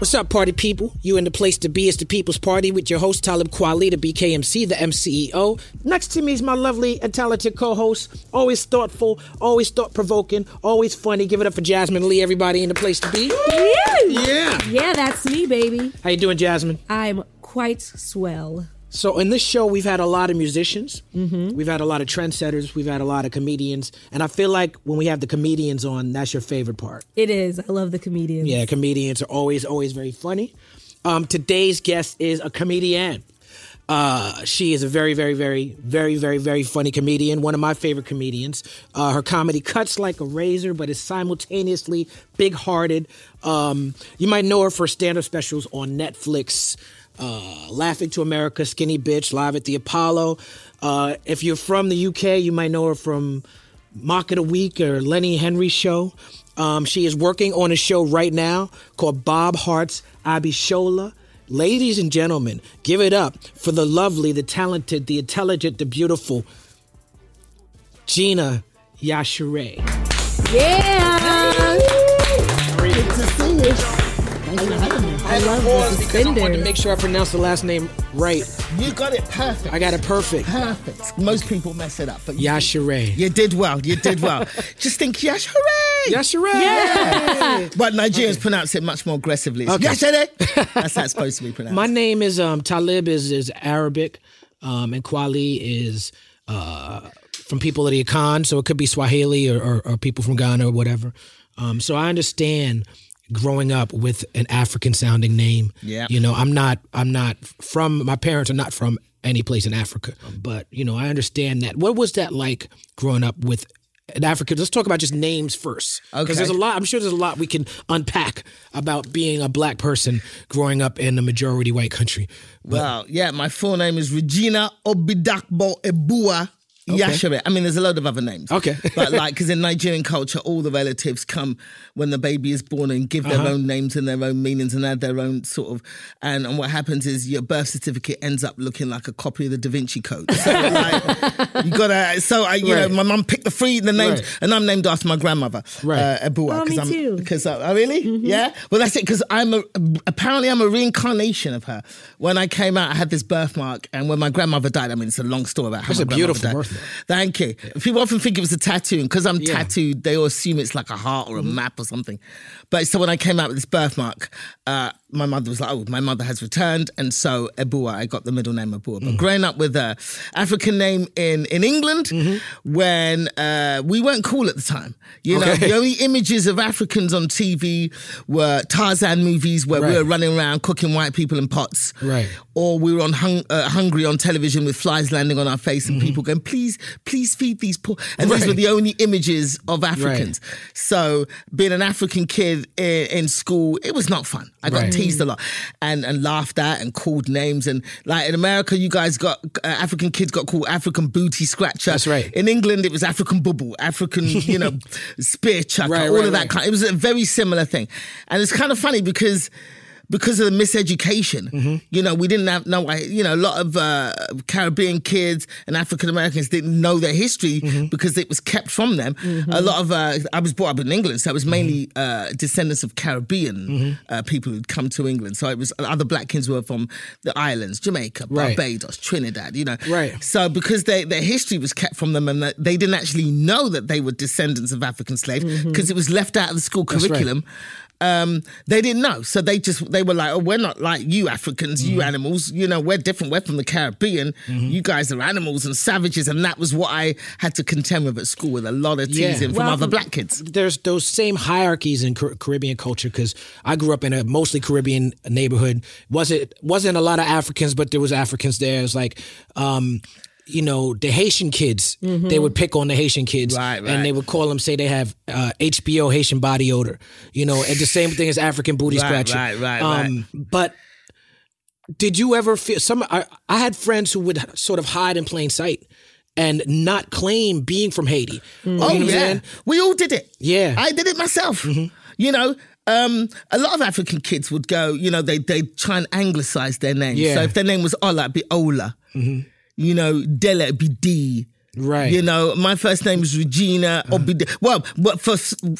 What's up, party people? You in the place to be. It's the People's Party with your host, Talib Kweli, the BKMC, the MCEO. Next to me is my lovely and talented co host. Always thoughtful, always thought provoking, always funny. Give it up for Jasmin Leigh, everybody in the place to be. Yeah. Yeah, that's me, baby. How you doing, Jasmine? I'm quite swell. So in this show, we've had a lot of musicians, mm-hmm. we've had a lot of trendsetters, we've had a lot of comedians, and I feel like when we have the comedians on, that's your favorite part. It is. I love the comedians. Yeah, comedians are always, always very funny. Um, today's guest is a comedian. Uh, she is a very, very, very, very, very, very funny comedian. One of my favorite comedians. Uh, her comedy cuts like a razor, but is simultaneously big-hearted. Um, you might know her for stand-up specials on Netflix uh, Laughing to America, Skinny Bitch, live at the Apollo. Uh, if you're from the UK, you might know her from Mock of the Week or Lenny Henry Show. Um, she is working on a show right now called Bob Hearts Abishola. Ladies and gentlemen, give it up for the lovely, the talented, the intelligent, the beautiful Gina Yashere. Yeah. Good to see you. Thanks for having me. I love the because I wanted to make sure I pronounced the last name right. You got it perfect. I got it perfect. perfect. Most people mess it up, but you, Yashere. you did well. You did well. Just think, Yash, hooray! Yashere. Yeah. But Nigerians pronounce it much more aggressively. It's Okay. Yash, hooray! That's how it's supposed to be pronounced. My name is um, Talib is is Arabic, um, and Kweli is uh, from people of the Akan, so it could be Swahili or, or, or people from Ghana or whatever. Um, so I understand growing up with an African sounding name. Yeah. you know, I'm not I'm not from my parents are not from any place in Africa, but you know, I understand that. What was that like growing up with? an African. Let's talk about just names first, because Okay. there's a lot. I'm sure there's a lot we can unpack about being a black person growing up in a majority white country. Well, yeah, my full name is Regina Obidakbo Ebua Yashere. I mean, there's a load of other names. Okay. but like, because in Nigerian culture, all the relatives come when the baby is born and give their Uh-huh. own names and their own meanings and add their own sort of. And, and what happens is your birth certificate ends up looking like a copy of the Da Vinci Code. So like, you gotta. So I, you Right. know, my mum picked the three the names, Right. and I'm named after my grandmother, Right. uh, Ebua. Oh, me I'm, too. Because uh, oh, really, yeah. Well, that's it. Because I'm a, apparently I'm a reincarnation of her. When I came out, I had this birthmark, and when my grandmother died, I mean, it's a long story about how That's my a beautiful grandmother died. birthmark. Thank you. People often think it was a tattoo, and because I'm Yeah. Mm-hmm. tattooed, they all assume it's like a heart or a map or something. But so when I came out with this birthmark, uh, my mother was like, "Oh, my mother has returned," and so Ebua, I got the middle name Ebua. But growing up with a African name in in England, Mm-hmm. when uh, we weren't cool at the time, you know, the only images of Africans on TV were Tarzan movies where we were running around cooking white people in pots, Right. Or we were on hung, uh, hungry on television with flies landing on our face and people going, "Please, please feed these poor." And these Mm-hmm. Were the only images of Africans. So being an African kid in, in school, it was not fun. I got Right. Teased a lot and and laughed at and called names and like in America, you guys got uh, African kids got called African booty scratcher. That's right. In England, it was African bubble, African you know spear chucker, Right, all right, of that right. kind. It was a very similar thing, and it's kind of funny because. Because of the miseducation, Mm-hmm. you know, we didn't have no, you know, a lot of uh, Caribbean kids and African Americans didn't know their history Mm-hmm. because it was kept from them. A lot of, uh, I was brought up in England, so it was mainly Mm-hmm. uh, descendants of Caribbean uh, people who'd come to England. So it was other black kids were from the islands, Jamaica, Right. Barbados, Trinidad, you know. Right. So because they, their history was kept from them and they didn't actually know that they were descendants of African slaves because it was left out of the school Mm-hmm. right. Um, they didn't know, so they just they were like, "Oh, we're not like you Africans, Mm-hmm. you animals. You know, we're different. We're from the Caribbean. You guys are animals and savages." And that was what I had to contend with at school with a lot of Yeah. teasing from other black kids. there's those same hierarchies in Car- Caribbean culture because I grew up in a mostly Caribbean neighborhood. wasn't wasn't a lot of Africans, but there was Africans there. It's like, um, you know, the Haitian kids, they would pick on the Haitian kids, Right, and they would call them, say they have uh, HBO Haitian body odor, you know, and the same thing as African booty Right, scratching. right, right, um, But did you ever feel some? I, I had friends who would sort of hide in plain sight and not claim being from Haiti. You know Oh yeah, we all did it. Yeah. I did it myself. You know, um, a lot of African kids would go. You know, they they try and anglicize their name. Yeah. So if their name was Ola, it'd be Ola. You know, Della, D. Right. You know, my first name was Regina. Uh-huh. Obide- well, but for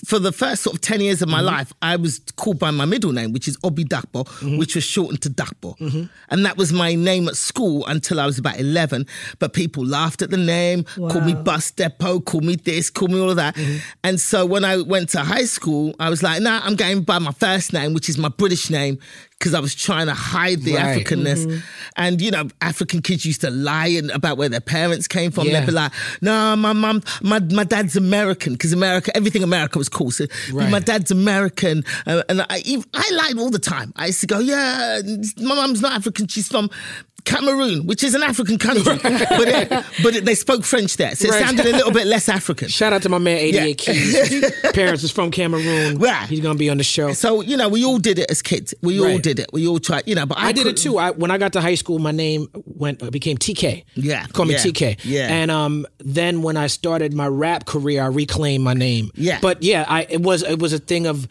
for the first sort of ten years of my mm-hmm. life, I was called by my middle name, which is Obi Dakbo, mm-hmm. which was shortened to Dakbo, mm-hmm. and that was my name at school until I was about eleven. But people laughed at the name, called me Bus Depot, called me this, called me all of that. And so when I went to high school, I was like, nah, I'm going by my first name, which is my British name. Because I was trying to hide the Right. Africanness, and you know, African kids used to lie and, about where their parents came from. Yeah. They'd be like, "No, my mum, my my dad's American because America, everything America was cool. So Right. my dad's American, uh, and I I lied all the time. I used to go, "Yeah, my mum's not African. She's from." Cameroon, which is an African country, but it, but it, they spoke French there, so it Right. sounded a little bit less African. Shout out to my man 88 Keys. Parents is from Cameroon. Right. He's gonna be on the show. So you know, we all did it as kids. We all did it. We all tried. You know, but I, I did it too. I, when I got to high school, my name went uh, became TK. Yeah, call me yeah, TK. yeah. and um, then when I started my rap career, I reclaimed my name. Yeah. but yeah, I it was it was a thing of,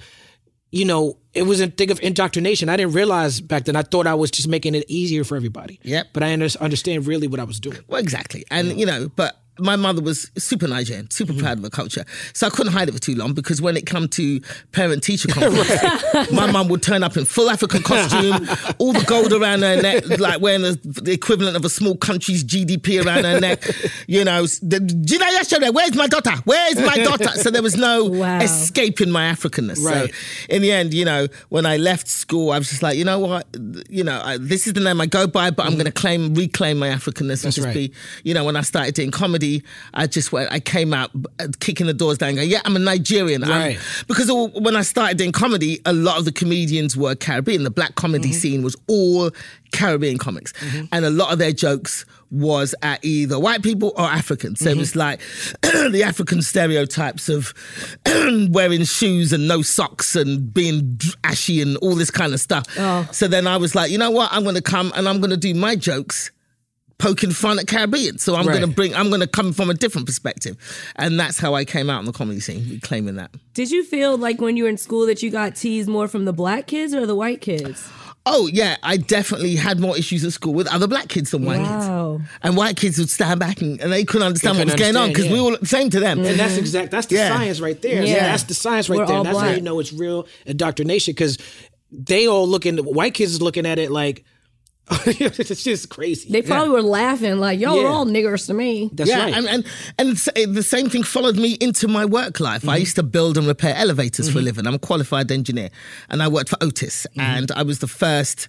you know, it was a thing of indoctrination. I didn't realize back then. I thought I was just making it easier for everybody. Yeah. but I under, understand really what I was doing. Well, exactly. And, you know, but my mother was super Nigerian, super Mm-hmm. proud of her culture. So I couldn't hide it for too long because when it come to parent teacher conference, my mum would turn up in full African costume, all the gold around her neck, like wearing the, the equivalent of a small country's GDP around her neck. You know, the, Gina Yashere, where's my daughter? Where's my daughter? So there was no Wow. escaping my Africanness. Right. So in the end, you know, when I left school, I was just like, you know what, you know, I, this is the name I go by, but I'm going to claim, reclaim my Africanness and Mm-hmm. Just right. be, you know, when I started doing comedy, I just went, I came out uh, kicking the doors down, going, yeah, I'm a Nigerian. I'm- because when I started doing comedy, a lot of the comedians were Caribbean. The black comedy Mm-hmm. scene was all Caribbean comics, and a lot of their jokes was at either white people or Africans. So it Mm-hmm. was like the African stereotypes of wearing shoes and no socks and being ashy and all this kind of stuff. Oh. So then I was like, you know what? I'm going to come and I'm going to do my jokes poking fun at Caribbean. So I'm Right. going to bring, I'm going to come from a different perspective. And that's how I came out on the comedy scene, claiming that. Did you feel like when you were in school that you got teased more from the black kids or the white kids? Oh yeah, I definitely had more issues at school with other black kids than white Wow. kids. And white kids would stand back and, and they couldn't understand They what was couldn't going on because understand, we yeah. all the same to them. And that's exact. That's the Yeah. science right there. Yeah. Yeah, that's the science right We're there. all And that's how you know it's real indoctrination because they all looking. White kids is looking at it like it's just crazy. They probably were laughing like, y'all are all niggers to me. that's yeah, right. and and and s- eh, the same thing followed me into my work life. Mm-hmm. I used to build and repair elevators for a living. I'm a qualified engineer, and I worked for Otis, Mm-hmm. and I was the first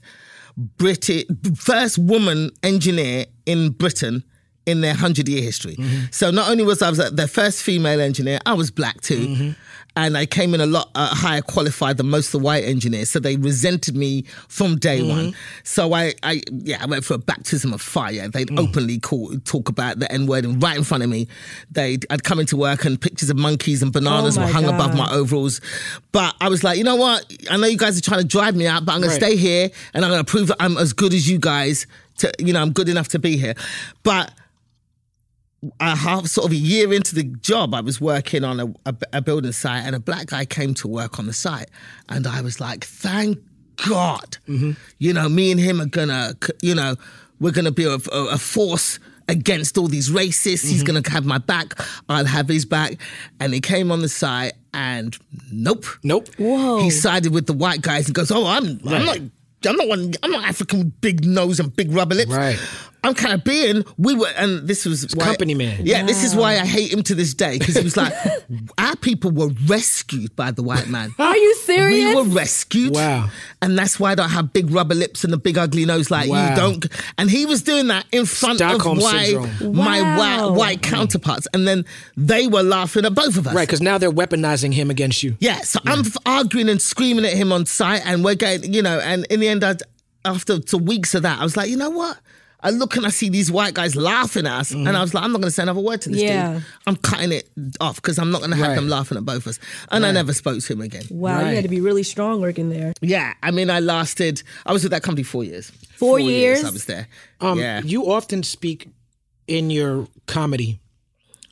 British, first woman engineer in Britain in their hundred year history. Mm-hmm. So not only was I was their first female engineer, I was black too. And I came in a lot uh, higher qualified than most of the white engineers, so they resented me from day Mm-hmm. one. So I, I, yeah, I went for a baptism of fire. They'd Mm. openly call, talk about the N word, and right in front of me, they, I'd come into work and pictures of monkeys and bananas Oh were hung above my overalls. But I was like, you know what? I know you guys are trying to drive me out, but I'm gonna stay here and I'm gonna prove that I'm as good as you guys. To you know, I'm good enough to be here. But a half sort of a year into the job, I was working on a, a, a building site, and a black guy came to work on the site, and I was like, "Thank God, mm-hmm. you know, me and him are gonna, you know, we're gonna be a, a, a force." Against all these racists, he's mm-hmm. gonna have my back. I'll have his back. And he came on the site, and nope, nope. Whoa. he sided with the white guys and goes, "Oh, I'm, I'm not, I'm not one, I'm not African, big nose and big rubber lips. Right. I'm Caribbean. We were, and this was why, company man. Yeah, this is why I hate him to this day because he was like, our people were rescued by the white man. Are you serious? We were rescued. Wow. And that's why I don't have big rubber lips and a big ugly nose like Wow. you don't. And he was doing that in front Stockholm of white, my white, Wow. white counterparts. And then they were laughing at both of us. Right, because now they're weaponizing him against you. Yeah, so I'm f- arguing and screaming at him on site, and we're getting, you know, and in the end, I, after two weeks of that, I was like, you know what? I look and I see these white guys laughing at us, and I was like, I'm not going to say another word to this Yeah. dude. I'm cutting it off because I'm not going to have Right. them laughing at both of us. And I never spoke to him again. Wow, you had to be really strong working there. Yeah, I mean, I lasted. I was with that company four years. Four years? I was there. Um, yeah, You often speak in your comedy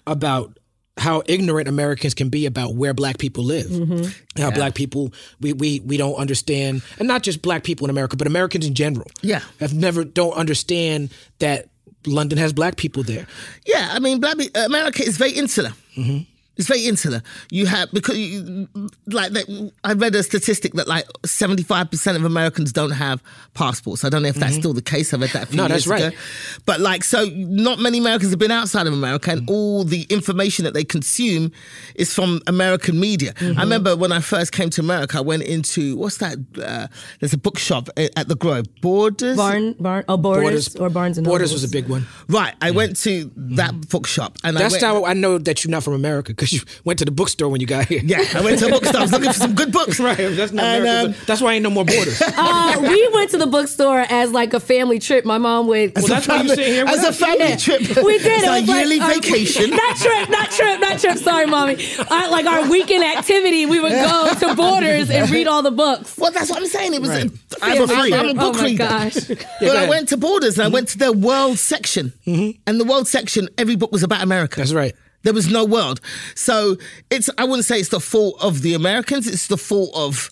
about how ignorant Americans can be about where black people live. Mm-hmm. How black people we, we we don't understand, and not just black people in America, but Americans in general. Yeah. have never don't understand that London has black people there. yeah. I mean, black, America is very insular. Mm-hmm. It's very insular. You have because you, like that, I read a statistic that like seventy five percent of Americans don't have passports. I don't know if that's still the case. I read that a few Mm-hmm. No, years that's ago. right. But like, so not many Americans have been outside of America, and all the information that they consume is from American media. Mm-hmm. I remember when I first came to America, I went into what's that? Uh, there's a bookshop at the Grove, Borders. Barn, barn, oh, Borders, or Barnes and Borders Nobles. was a big one. Right, I went to that bookshop, and Mm-hmm. That's I went, how I know that you're not from America because you went to the bookstore when you got here. Yeah, I went to a bookstore. I was looking for some good books. right. That's not And, America. um, but that's why I ain't no more borders. Uh, we went to the bookstore as like a family trip. My mom would. Well, that's why you sit here with as a family Yeah. trip. We did. It's It our was like yearly our- vacation. Not trip, not trip, not trip. Sorry, mommy. Our, like our weekend activity, we would go to Borders and read all the books. Well, that's what I'm saying. It was. Right. I'm, a, Family I'm a book oh my reader. gosh. go but I went to Borders and I went to their world section, and the world section, every book was about America. That's right. There was no world. So it's. I wouldn't say it's the fault of the Americans. It's the fault of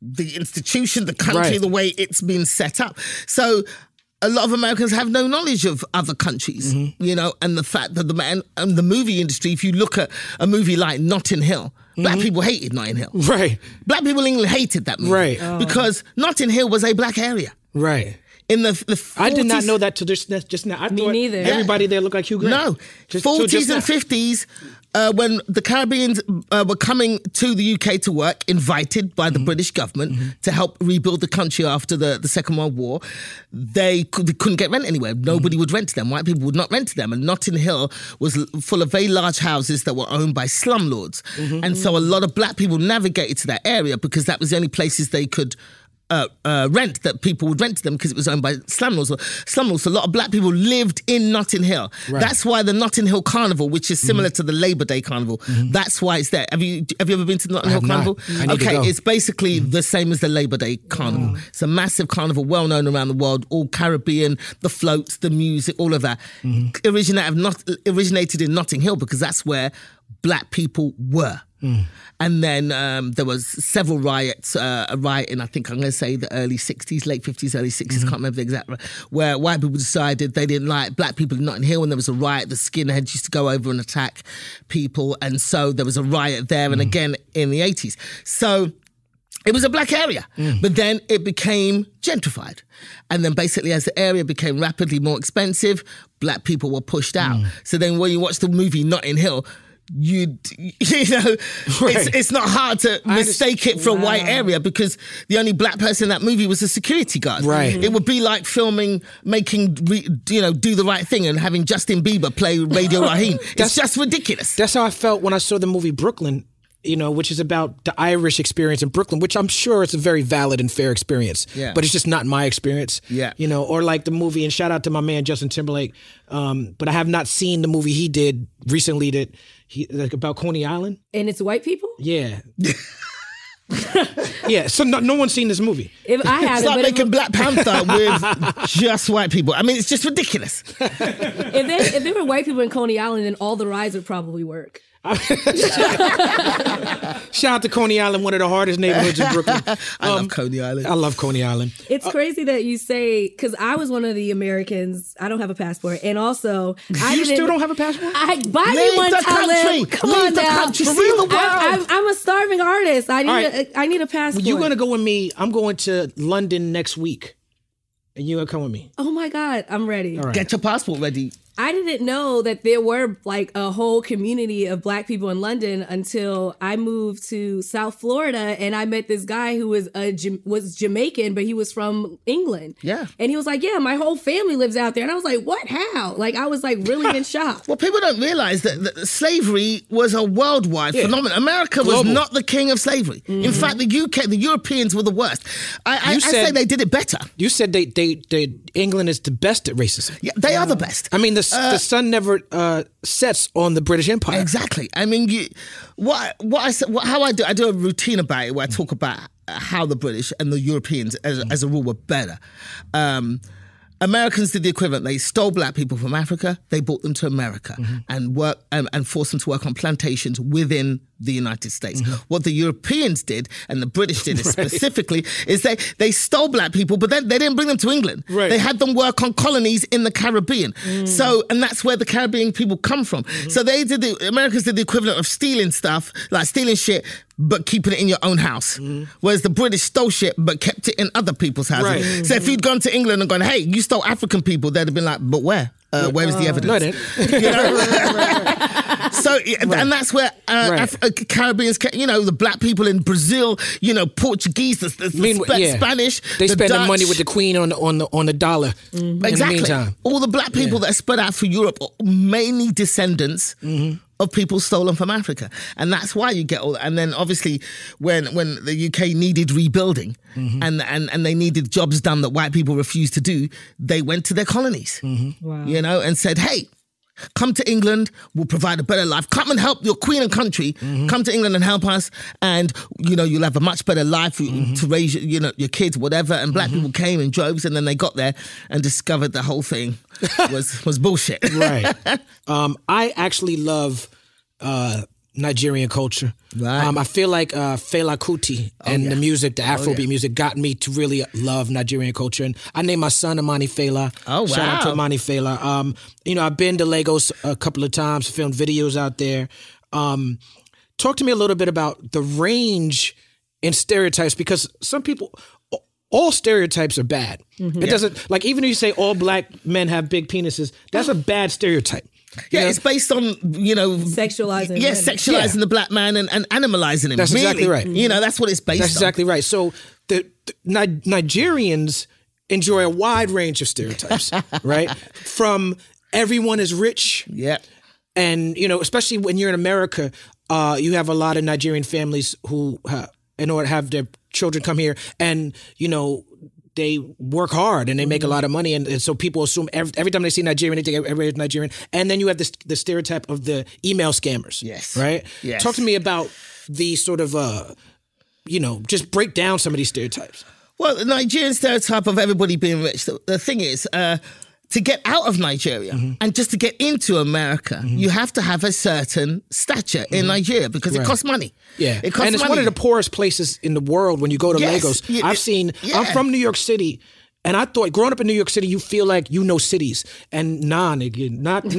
the institution, the country, Right. the way it's been set up. So. A lot of Americans have no knowledge of other countries, Mm-hmm. you know, and the fact that the man and the movie industry. If you look at a movie like Notting Hill, Mm-hmm. black people hated Notting Hill. Right. Black people in England hated that movie, Right. Oh. Because Notting Hill was a black area Right. In the the. 40s, I did not know that till just just now. I Me thought neither. Everybody there looked like Hugh Grant. No, Just- forties and fifties, uh, when the Caribbeans uh, were coming to the UK to work, invited by Mm-hmm. the British government to help rebuild the country after the, the Second World War, they, could, they couldn't get rent anywhere. Nobody Mm-hmm. would rent to them. White people would not rent to them. And Notting Hill was full of very large houses that were owned by slumlords, Mm-hmm. and so a lot of black people navigated to that area because that was the only places they could uh, uh, rent that people would rent to them because it was owned by slumlords. Slumlords. So a lot of black people lived in Notting Hill. That's why the Notting Hill Carnival, which is Mm-hmm. similar to the Labor Day Carnival, that's why it's there. Have you have you ever been to the Notting Hill. Carnival? I need to okay. Mm-hmm. it's basically the same as the Labor Day Carnival. It's a massive carnival, well known around the world. All Caribbean, the floats, the music, all of that Mm-hmm. originated not originated in Notting Hill because that's where black people were. Mm. And then um, there was several riots, uh, a riot in I think I'm going to say the early '60s, late '50s, early '60s. Mm-hmm. Can't remember the exact. Where white people decided they didn't like black people in Notting Hill, and there was a riot. The skinheads used to go over and attack people, and so there was a riot there. Mm. And again in the '80s, so it was a black area, but then it became gentrified. And then basically, as the area became rapidly more expensive, black people were pushed out. So then when you watch the movie Notting Hill, you you know it's, Right. it's not hard to mistake it for a white area because the only black person in that movie was a security guard Right. it would be like filming making re, you know do the right thing and having Justin Bieber play Radio Raheem it's That's- just ridiculous That's how I felt when I saw the movie Brooklyn. You know, which is about the Irish experience in Brooklyn, which I'm sure it's a very valid and fair experience. Yeah. But it's just not my experience. Yeah. You know, or like the movie, and shout out to my man Justin Timberlake. Um, but I have not seen the movie he did recently that he like about Coney Island. And it's white people? Yeah. yeah. So no, no one's seen this movie. If I it's haven't, like but if, making Black Panther with just white people I mean it's just ridiculous if, they, if there were white people in Coney Island, then all the rides would probably work. Shout out to Coney Island, one of the hardest neighborhoods in Brooklyn. I love um, Coney Island I love Coney Island. It's uh, crazy that you say because I was one of the Americans. I don't have a passport, and also I You still don't have a passport? I buy me Leave one the Talib. country. Come Leave on the now. country. See the world. I, am I'm a starving artist. I need All right. a, I need a passport. You're gonna go with me. I'm going to London next week, and you're gonna come with me. Oh my god, I'm ready. All right. get your passport ready I didn't know that there were like a whole community of black people in London until I moved to South Florida and I met this guy who was a was Jamaican, but he was from England. Yeah. and he was like, "Yeah, my whole family lives out there," and I was like, "What? How?" Like I was like really in shock. Well, people don't realize that, that slavery was a worldwide phenomenon. America was not the king of slavery. In mm-hmm. fact, the UK, the Europeans were the worst. I, I, I You say they did it better. You said they, they, they England is the best at racism. Yeah, they are the best. I mean, the, the sun never uh, sets on the British Empire. Exactly. I mean, you, what what I said, what, how I do, I do a routine about it where I talk about how the British and the Europeans, as, as a rule, were better. Um, Americans did the equivalent. They stole black people from Africa. They brought them to America and work and, and forced them to work on plantations within the United States. Mm-hmm. What the Europeans did and the British did specifically is they they stole black people, but then they didn't bring them to England. Right. They had them work on colonies in the Caribbean. Mm. So and that's where the Caribbean people come from. Mm-hmm. So they did the Americans did the equivalent of stealing stuff, like stealing shit, but keeping it in your own house. Mm-hmm. Whereas the British stole shit but kept it in other people's houses. Right. So if you'd gone to England and gone, hey, you stole African people, they'd have been like, but where? Uh, where is the evidence? No, I didn't. So, yeah, and that's where uh, Right. Af- uh, Caribbeans, you know, the black people in Brazil, you know, Portuguese, the, the, the Mean- Spa- yeah. Spanish, They the spend the money with the queen on the on the on the dollar. In the Exactly. meantime, All the black people that are spread out for Europe are mainly descendants of people stolen from Africa. And that's why you get all that. And then obviously when when the UK needed rebuilding mm-hmm. and, and, and they needed jobs done that white people refused to do, they went to their colonies. Mm-hmm. You know, and said, Hey, Come to England, we'll provide a better life. Come and help your queen and country. Come to England and help us, and you know you'll have a much better life to raise your, you know your kids, whatever. And black people came in droves, and then they got there and discovered the whole thing was was bullshit. right. Um, I actually love uh, Nigerian culture. Right. Oh, Um, I feel like uh, Fela Kuti and the music, the Afrobeat music, got me to really love Nigerian culture. And I named my son Amani Fela. Oh, wow! Shout out to. Amani Fela. Um, you know, I've been to Lagos a couple of times, filmed videos out there. Um, talk to me a little bit about the range in stereotypes because some people. All stereotypes are bad. Mm-hmm. It doesn't like even if you say all black men have big penises, that's a bad stereotype. Yeah, know? it's based on you know Sexualizing Yes, men. sexualizing Yeah. the black man and, and animalizing him. That's really. exactly right. You know, that's what it's based That's on. exactly right. So the, the Nigerians enjoy a wide range of stereotypes, right? From everyone is rich, Yeah. and you know, especially when you're in America, uh, you have a lot of Nigerian families who, uh, in order to have their children come here, and you know. They work hard and they make a lot of money, and, and so people assume every, every time they see Nigerian, they think everybody's Nigerian. And then you have this the stereotype of the email scammers. Yes. right. Yes. Talk to me about the sort of uh, you know, just break down some of these stereotypes. Well, the Nigerian stereotype of everybody being rich. The, the thing is, uh, to get out of Nigeria Mm-hmm. and just to get into America, you have to have a certain stature in Nigeria because it Mm-hmm. Costs money. Yeah, it costs and it's money. one of the poorest places in the world when you go to Yes, Lagos. yeah, I've seen. I'm from New York City. And I thought, growing up in New York City, you feel like you know cities, and nah, nigga, not no.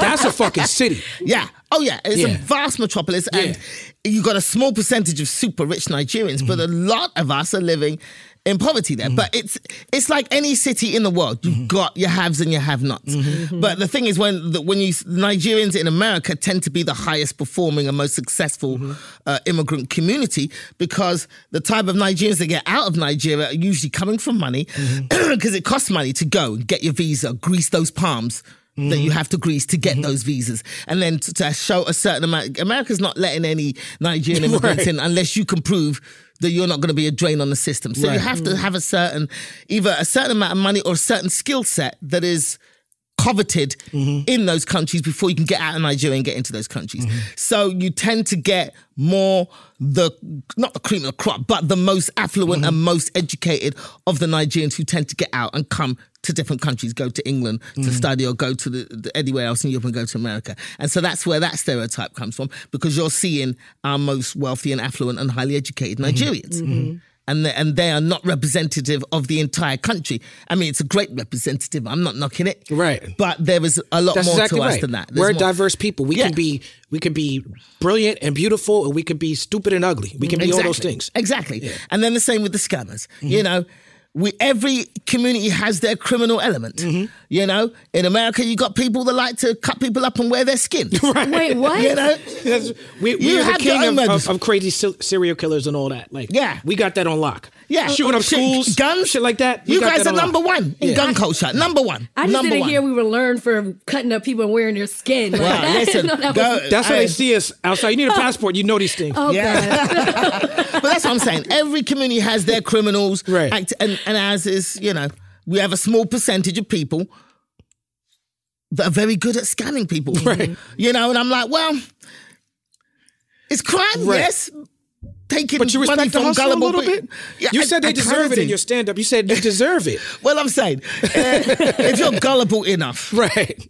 That's a fucking city. Yeah. Oh, yeah. It's a vast metropolis, and you got a small percentage of super rich Nigerians, but a Mm-hmm. lot of us are living in poverty there. But it's it's like any city in the world. You've Mm-hmm. got your haves and your have-nots. But the thing is, when the, when you Nigerians in America tend to be the highest performing and most successful Mm-hmm. uh, immigrant community because the type of Nigerians that get out of Nigeria are usually coming from money Mm-hmm. because it costs money to go and get your visa, grease those palms that Mm-hmm. you have to grease to get those visas, and then to, to show a certain amount. America's not letting any Nigerian immigrants Right. in unless you can prove that you're not going to be a drain on the system. So you Right. have to have a certain, either a certain amount of money or a certain skill set that is coveted Mm-hmm. in those countries before you can get out of Nigeria and get into those countries. Mm-hmm. So you tend to get more the not the cream of the crop, but the most affluent Mm-hmm. and most educated of the Nigerians who tend to get out and come to different countries, go to England Mm-hmm. to study or go to the, the, anywhere else in Europe and go to America. And so that's where that stereotype comes from because you're seeing our most wealthy and affluent and highly educated Mm-hmm. And they, and they are not representative of the entire country. I mean, it's a great representative. I'm not knocking it, Right. But there is a lot That's more exactly to us than that. There's We're more- diverse people. We Yeah. can be we can be brilliant and beautiful, and we can be stupid and ugly. We can be all those things. Exactly. And then the same with the scammers. Mm-hmm. You know, we every community has their criminal element. Mm-hmm. You know, in America, you got people that like to cut people up and wear their skin. right. Wait, what? You know, That's- we we You are the have king your of, of, of crazy se- serial killers and all that. Like, Yeah. we got that on lock. Yeah, shooting up Shit, schools, guns, shit like that. we You got guys that are on number lock. one in Yeah. gun culture. Number one. I just number didn't one. hear we were learned for cutting up people and wearing their skin. Like, Wow, I listen, know that go- was- That's why Hey. they see us outside. You need a passport. You know these things. oh, Yeah. God. but that's what I'm saying. Every community has their criminals, Right. Act, and, and as is, you know, we have a small percentage of people that are very good at scamming people, Right. You know, and I'm like, well, it's crime, Right. yes. Taking But you money respect the from hustle a gullible little bit. Yeah, you I- said they I deserve it in your stand up. You said you deserve it. Well, I'm saying, uh, if you're gullible enough Right.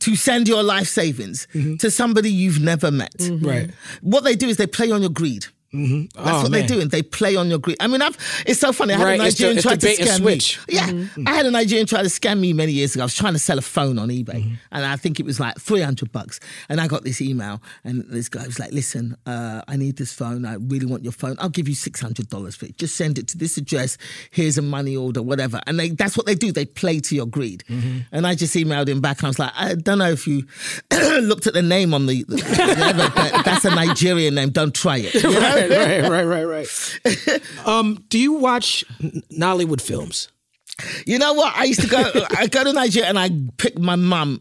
to send your life savings Mm-hmm. to somebody you've never met, Right. what they do is they play on your greed. That's Oh, what man. they do, and They play on your greed. I mean, I've, it's so funny. I had Right, a it's the- Nigerian it's try to and scam switch. me. Yeah, I had a Nigerian try to scam me many years ago. I was trying to sell a phone on eBay, Mm-hmm. and I think it was like three hundred bucks. And I got this email, and this guy was like, "Listen, uh, I need this phone. I really want your phone. I'll give you six hundred dollars for it. Just send it to this address. Here's a money order, whatever." And they, that's what they do. They play to your greed. Mm-hmm. And I just emailed him back. I was like, "I don't know if you looked at the name on the, whatever, but that's a Nigerian name. Don't try it." You know? right, right, right, right, um, do you watch Nollywood films? You know what? I used to go. I go to Nigeria and I pick my mum.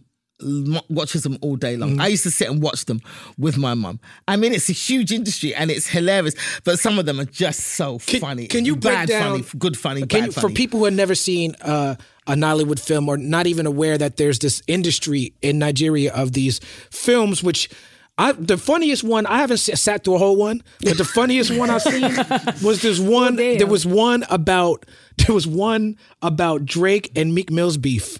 Watches them all day Mm. long. I used to sit and watch them with my mum. I mean, it's a huge industry and it's hilarious, but some of them are just so Can, funny. Can you break down funny, good funny, Can bad you, funny? for people who have never seen uh, a Nollywood film or not even aware that there's this industry in Nigeria of these films, which. I, the funniest one I haven't sat through a whole one, but the funniest one I've seen was this one. damn. there was one about there was one about Drake and Meek Mill's beef.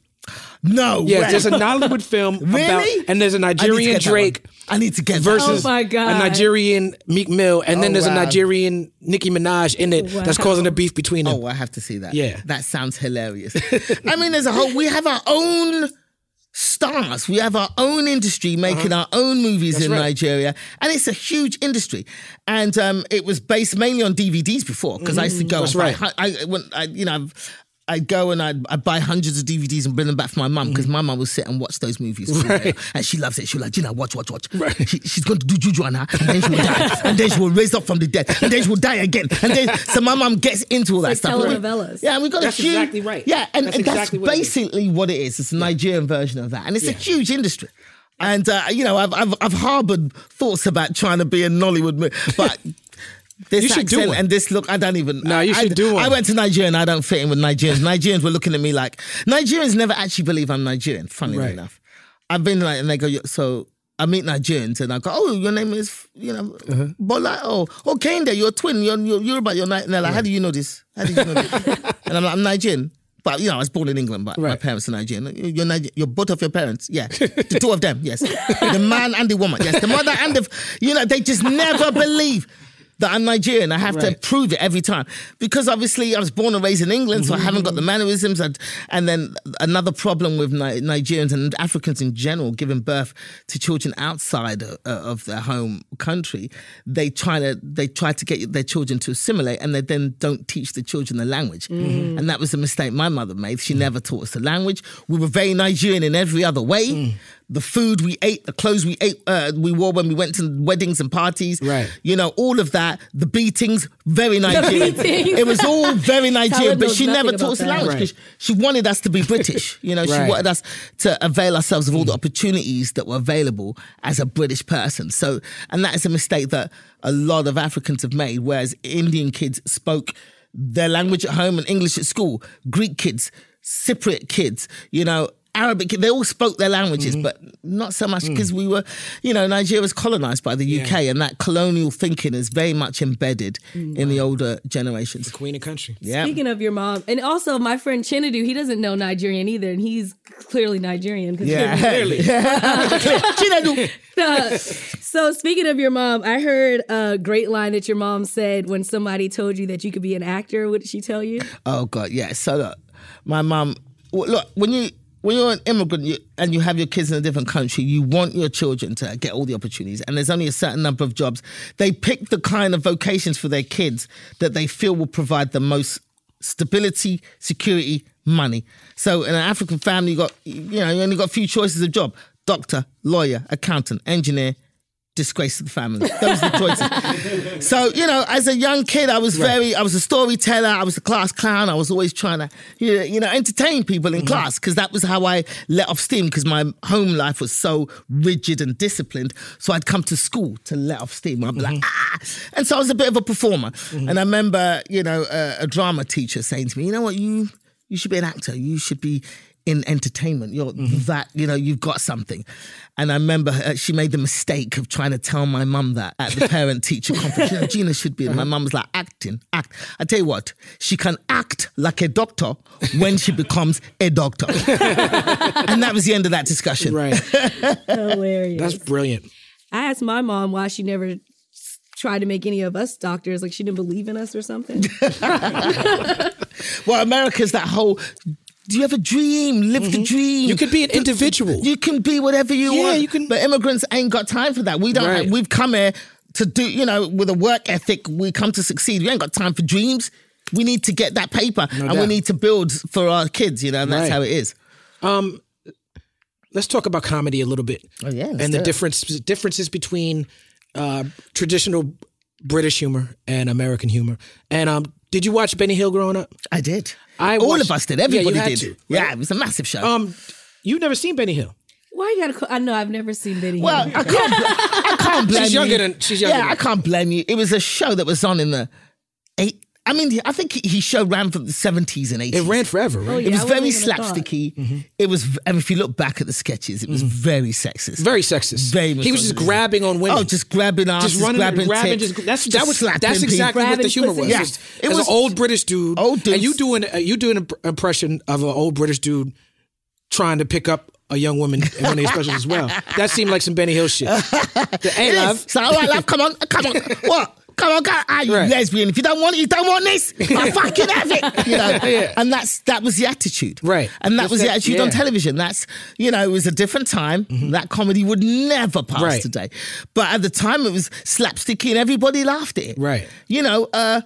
no, Yeah, way. there's a Nollywood film about, and there's a I need to Nigerian get that one. Drake I need to get that versus Oh my God. a Nigerian Meek Mill, and then Oh, there's a. Nigerian Nicki Minaj in it that's causing a beef between them. Oh, I have to see that. Yeah. That sounds hilarious. I mean, there's a whole, we have our own stars. We have our own industry making our own movies in Uh-huh. right. Nigeria. And it's a huge industry. And um, it was based mainly on DVDs before because I used to go. That's right. I, when, I, you know, I'd go and I'd, I'd buy hundreds of DVDs and bring them back for my mum because my mum would sit and watch those movies. for me. Right. And she loves it. She'll like, you know, watch, watch, watch. She, she's going to do juju on her and then she will die. And then she will raise up from the dead. And then she will die again. And then, so my mum gets into all that like stuff. telenovelas. Yeah, and we got That's a huge, exactly right. Yeah, and That's and that's, exactly what it is. basically what it is. It's a Nigerian version of that, and it's a huge industry. And uh, you know, I've, I've I've harbored thoughts about trying to be a Nollywood, mo- but. This You should do one. and this look, I don't even. No, you I, should I, do one. I went to Nigeria and I don't fit in with Nigerians. Nigerians were looking at me like Nigerians never actually believe I'm Nigerian. Funnily Right. enough, I've been like, and they go, so I meet Nigerians and I go, oh, your name is, you know, Uh-huh. Bola. Oh, oh, Kehinde, you're a twin. You're, you're. You're Ni-" and they're like, how do you know this? How did you know this? and I'm like, I'm Nigerian. But you know, I was born in England, but my parents are Nigerian. You're, Niger- you're both of your parents, yeah. The two of them, yes. The man and the woman, yes. The mother and the, you know, they just never believe that I'm Nigerian. I have to prove it every time because obviously I was born and raised in England, so I haven't got the mm-hmm. mannerisms. And, and then another problem with Ni- Nigerians and Africans in general, giving birth to children outside of, of their home country, they try to they try to get their children to assimilate, and they then don't teach the children the language. Mm-hmm. And that was a mistake my mother made. She never taught us the language. We were very Nigerian in every other way. Mm. The food we ate, the clothes we ate, uh, we wore when we went to weddings and parties. Right. You know, all of that. The beatings, very Nigerian. beatings. It was all very Nigerian, but she never taught us the that. language because she wanted us to be British. You know, she wanted us to avail ourselves of all the opportunities that were available as a British person. So, and that is a mistake that a lot of Africans have made, whereas Indian kids spoke their language at home and English at school. Greek kids, Cypriot kids, you know, Arabic, they all spoke their languages, Mm-hmm. but not so Mm. much because we were, you know, Nigeria was colonized by the UK and that colonial thinking is very much embedded Mm. in the older generations. Queen of country. Yeah. Speaking of your mom, and also my friend Chinedu, he doesn't know Nigerian either, and he's clearly Nigerian. 'cause Yeah. Clearly. Chinedu. Uh, so speaking of your mom, I heard a great line that your mom said when somebody told you that you could be an actor. What did she tell you? Oh God, yeah. So look, my mom. Look, when you when you're an immigrant you, and you have your kids in a different country, you want your children to get all the opportunities. And there's only a certain number of jobs. They pick the kind of vocations for their kids that they feel will provide the most stability, security, money. So in an African family, you got you know you only got a few choices of job: doctor, lawyer, accountant, engineer. Disgrace to the family. Those are the choices. so you know, as a young kid, I was very, I was a storyteller. I was a class clown. I was always trying to, you know, you know entertain people in mm-hmm. class because that was how I let off steam. Because my home life was so rigid and disciplined. So I'd come to school to let off steam. I'd be like, mm-hmm. ah, and so I was a bit of a performer. Mm-hmm. And I remember, you know, a, a drama teacher saying to me, you know what, you you should be an actor. You should be in entertainment. You're that, you know, you've got something. And I remember uh, she made the mistake of trying to tell my mum that at the parent teacher conference. You know, Gina should be. And my mum was like, acting, act. I tell you what, she can act like a doctor when she becomes a doctor. and that was the end of that discussion. Right. Hilarious. That's brilliant. I asked my mom why she never tried to make any of us doctors. Like she didn't believe in us or something. Well, America's that whole. Do you have a dream? Live the dream. Mm-hmm. You could be an individual. You can be whatever you Yeah, want. you can- But immigrants ain't got time for that. We don't. Right. Have, we've come here to do. You know, with a work ethic, we come to succeed. We ain't got time for dreams. We need to get that paper, and we need to build for our kids. You know, and that's Right. how it is. Let's talk about comedy a little bit. Oh, yeah, let's and the it. difference differences between uh, traditional British humor and American humor. And um, did you watch Benny Hill growing up? I did. I All watched- of us did. Yeah, you Everybody had did. to, Yeah, it was a massive show. Um, you've never seen Benny Hill. why you gotta? Call, I know I've never seen Benny. Well, Hill. I can't. bl- I can't blame She's younger you. than- she's younger Yeah, than- I can't blame you. It was a show that was on in the eight. I mean, I think he show ran from the seventies and eighties. It ran forever, right? Oh, yeah. It was very even a thought. slapsticky. It was, and if you look back at the sketches, it was very sexist. Very sexist. Very he was just grabbing on women. Oh, just grabbing asses, just running, grabbing, grabbing, tits, just that's that was slapping that's people. exactly what the Grabbing humor was. Yeah. Just It was- an old British dude, Old and you doing uh, you doing an impression of an old British dude trying to pick up a young woman in one of his specials as well. That seemed like some Benny Hill shit. The, hey, It love. is. So, all right, love, come on, come on. What? Come on, go. Ah, you Right. lesbian. If you don't want it, you don't want this. I fucking have it. You know? Yeah. And that's that was the attitude. Right. And that was the that- attitude on television. That's, you know, it was a different time. That comedy would never pass Right. today. But at the time, it was slapsticky and everybody laughed at it. Right. You know, uh,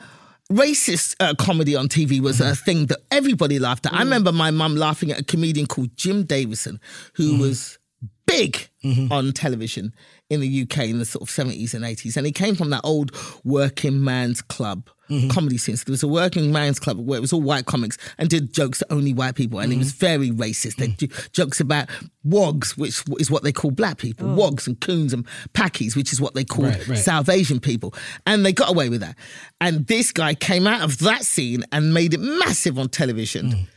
racist uh, comedy on TV was a thing that everybody laughed at. I remember my mum laughing at a comedian called Jim Davison, who was big on television in the UK in the sort of 70s and 80s. And he came from that old working man's club mm-hmm. comedy scene. So there was a working man's club where it was all white comics and did jokes to only white people. And it was mm-hmm. very racist. They mm-hmm. do jokes about wogs, which is what they call black people, oh. wogs and coons and packies, which is what they call Right, right. South Asian people. And they got away with that. And this guy came out of that scene and made it massive on television. Mm.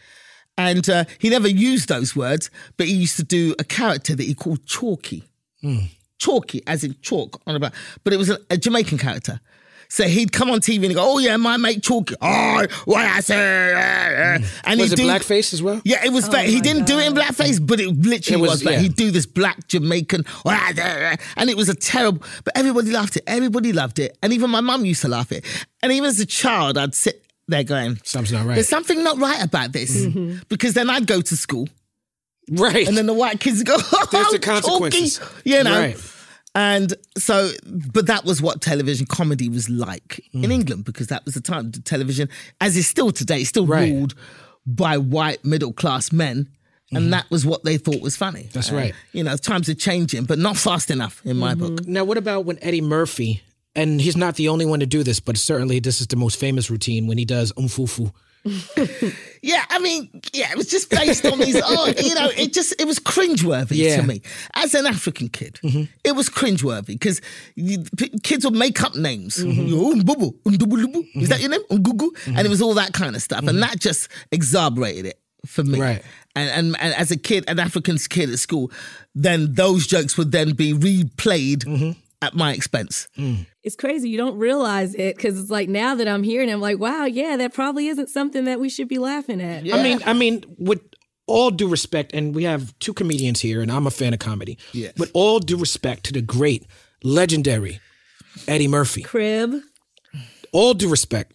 And uh, he never used those words, but he used to do a character that he called Chalky. Mm. Chalky, as in chalk on a about, but it was a, a Jamaican character. So he'd come on TV and go, "Oh yeah, my mate Chalky. Oh, what I say?" And Hmm. Was he'd it do- blackface as well? Yeah, it was. fa- he didn't do it in blackface, but it literally It was- was. but yeah. He'd do this black Jamaican, and it was a terrible. But everybody laughed it. Everybody loved it, and even my mum used to laugh it. And even as a child, I'd sit there going, Something's not right. "There's something not right about this," because then I'd go to school, Right. and then the white kids go, "Oh, There's the Chalky," consequences. you know. Right. And so, but that was what television comedy was like Mm. in England because that was the time. The television, as is still today, still Right. ruled by white middle class men. And that was what they thought was funny. Mm-hmm. That's Uh, right. You know, times are changing, but not fast enough in my book. Now, what about when Eddie Murphy, and he's not the only one to do this, but certainly this is the most famous routine when he does umfufu. Yeah, I mean, yeah, it was just based on these. Oh, you know, it just it was cringeworthy Yeah. to me as an African kid. Mm-hmm. It was cringeworthy because kids would make up names. Mm-hmm. Oh, Mbubu, Ndubulubu. Is mm-hmm. that your name? Ngugu? And it was all that kind of stuff, and that just exasperated it for me. Right. And, and and as a kid, an African kid at school, then those jokes would then be replayed at my expense. Mm. It's crazy. You don't realize it because it's like now that I'm here and I'm like, wow, yeah, that probably isn't something that we should be laughing at. I mean, I mean, with all due respect, and we have two comedians here, and I'm a fan of comedy. Yes. With all due respect to the great, legendary Eddie Murphy, Crib. all due respect,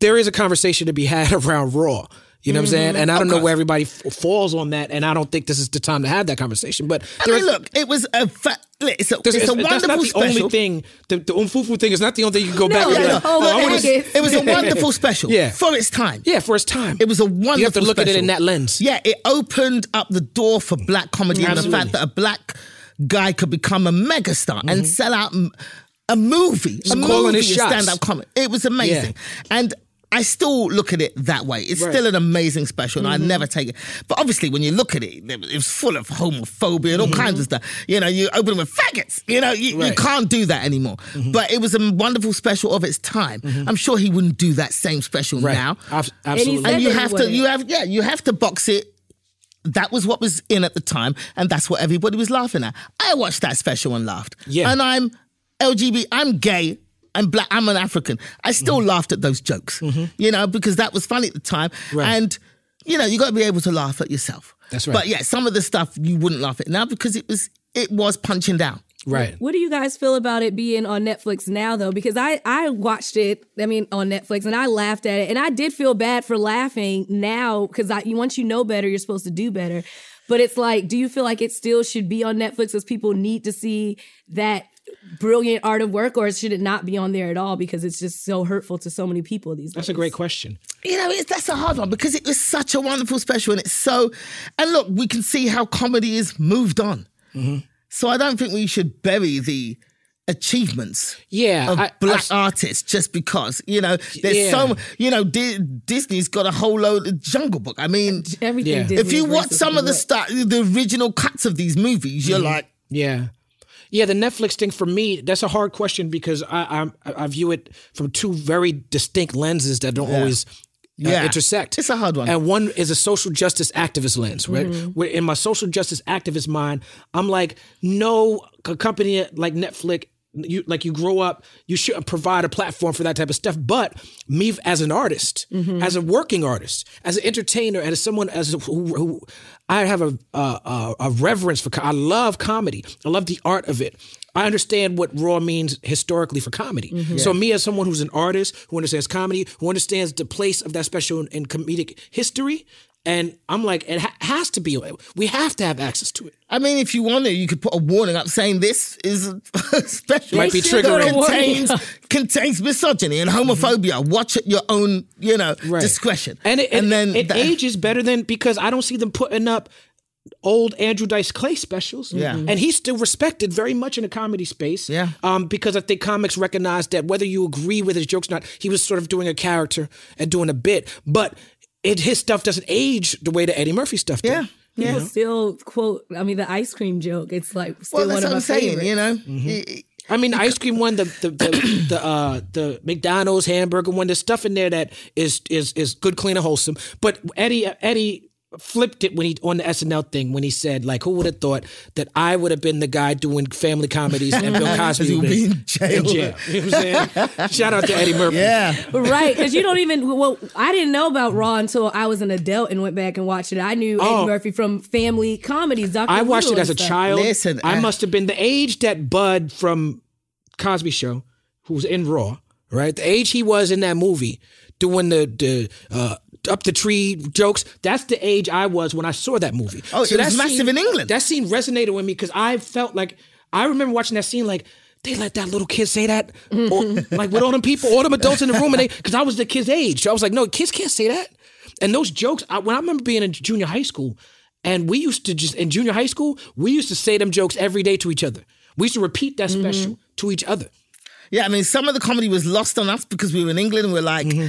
there is a conversation to be had around Raw. You know what I'm saying? And I don't know where everybody f- falls on that, and I don't think this is the time to have that conversation. But I mean, look, it was a fa- it's a, it's a that's wonderful not the special. only thing. The, the umfufu thing is not the only thing you can go No, back and there's be like, oh, I lot wanna it. It was a wonderful special Yeah. for its time. Yeah, for its time. It was a wonderful You have to look at it in that lens. Yeah, it opened up the door for black comedy and the fact that a black guy could become a megastar and sell out a movie, a Mm-hmm. calling movie, a stand-up comedy. It was amazing. And I still look at it that way. It's Right. still an amazing special, and I Mm-hmm. never take it. But obviously, when you look at it, it was full of homophobia and all Mm-hmm. kinds of stuff. You know, you open with faggots. You know, you, you can't do that anymore. But it was a wonderful special of its time. I'm sure he wouldn't do that same special Mm-hmm. Right. now Ab- Absolutely. and you have to you have yeah you have to box it that was what was in at the time and that's what everybody was laughing at i watched that special and laughed Yeah. and i'm lgb i'm gay i'm black i'm an african i still Mm-hmm. laughed at those jokes you know because that was funny at the time Right. and you know you got to be able to laugh at yourself That's right. but yeah some of the stuff you wouldn't laugh at now because it was it was punching down right. What do you guys feel about it being on Netflix now though? Because I I watched it, I mean on Netflix and I laughed at it and I did feel bad for laughing now because I once you know better, you're supposed to do better. But it's like, do you feel like it still should be on Netflix cuz people need to see that brilliant art of work or should it not be on there at all because it's just so hurtful to so many people these days? That's a great question. you know, it's, that's a hard one because it was such a wonderful special, and it's so. And look, we can see how comedy is moved on. Mm-hmm. So I don't think we should bury the achievements Yeah, of I- black I've- artists just because you know there's Yeah. so you know Di- Disney's got a whole load of Jungle Book. I mean, Everything Yeah. If you watch some of the as stuff, the original cuts of these movies, you're Mm-hmm. like, Yeah. Yeah, the Netflix thing for me, that's a hard question because I I, I view it from two very distinct lenses that don't always uh, Yeah. intersect. It's a hard one. And one is a social justice activist lens, right? Where in my social justice activist mind, I'm like, no a company like Netflix. You like you grow up, you shouldn't provide a platform for that type of stuff. But me as an artist, as a working artist, as an entertainer, and as someone as a, who, who I have a, a a reverence for. I love comedy. I love the art of it. I understand what raw means historically for comedy. Mm-hmm. So me as someone who's an artist who understands comedy, who understands the place of that special in, in comedic history, and I'm like, it ha- has to be. We have to have access to it. I mean, if you want to, you could put a warning up saying this is special. Might be should put a triggering. Contains contains misogyny and homophobia. Watch at your own, you know, Right. discretion. And it, and then it that- ages better than because I don't see them putting up old Andrew Dice Clay specials. Yeah. Mhm. And he's still respected very much in the comedy space. Yeah. Um, because I think comics recognize that whether you agree with his jokes or not, he was sort of doing a character and doing a bit. But it his stuff doesn't age the way that Eddie Murphy stuff did. Yeah. People still quote. I mean, the ice cream joke. It's like still Well, one that's of what my I'm saying. favorites. You know, Mm-hmm. Y- I mean, the ice cream one, the the the, the uh the McDonald's hamburger one. There's stuff in there that is is is good, clean, and wholesome. But Eddie Eddie flipped it when he on the SNL thing when he said like, who would have thought that I would have been the guy doing family comedies and Bill Cosby would would be in jail. In jail. You know what I'm saying? Shout out to Eddie Murphy. yeah. right because you don't even well i didn't know about raw until i was an adult and went back and watched it i knew Oh. eddie murphy from family comedies Dr. I watched it as a stuff. child. Listen, I uh, must have been the age that Bud from Cosby Show, who's in Raw, right? The age he was in that movie, doing the the uh, up the tree jokes. That's the age I was when I saw that movie. Oh, it was massive in England. That scene resonated with me because I felt like I remember watching that scene like. They let that little kid say that, or, like with all them people, all them adults in the room, and they, because I was the kid's age, so I was like, no, kids can't say that. And those jokes, I, when I remember being in junior high school, and we used to just in junior high school, we used to say them jokes every day to each other. We used to repeat that special to each other. Yeah, I mean, some of the comedy was lost on us because we were in England and we're like, Mm-hmm.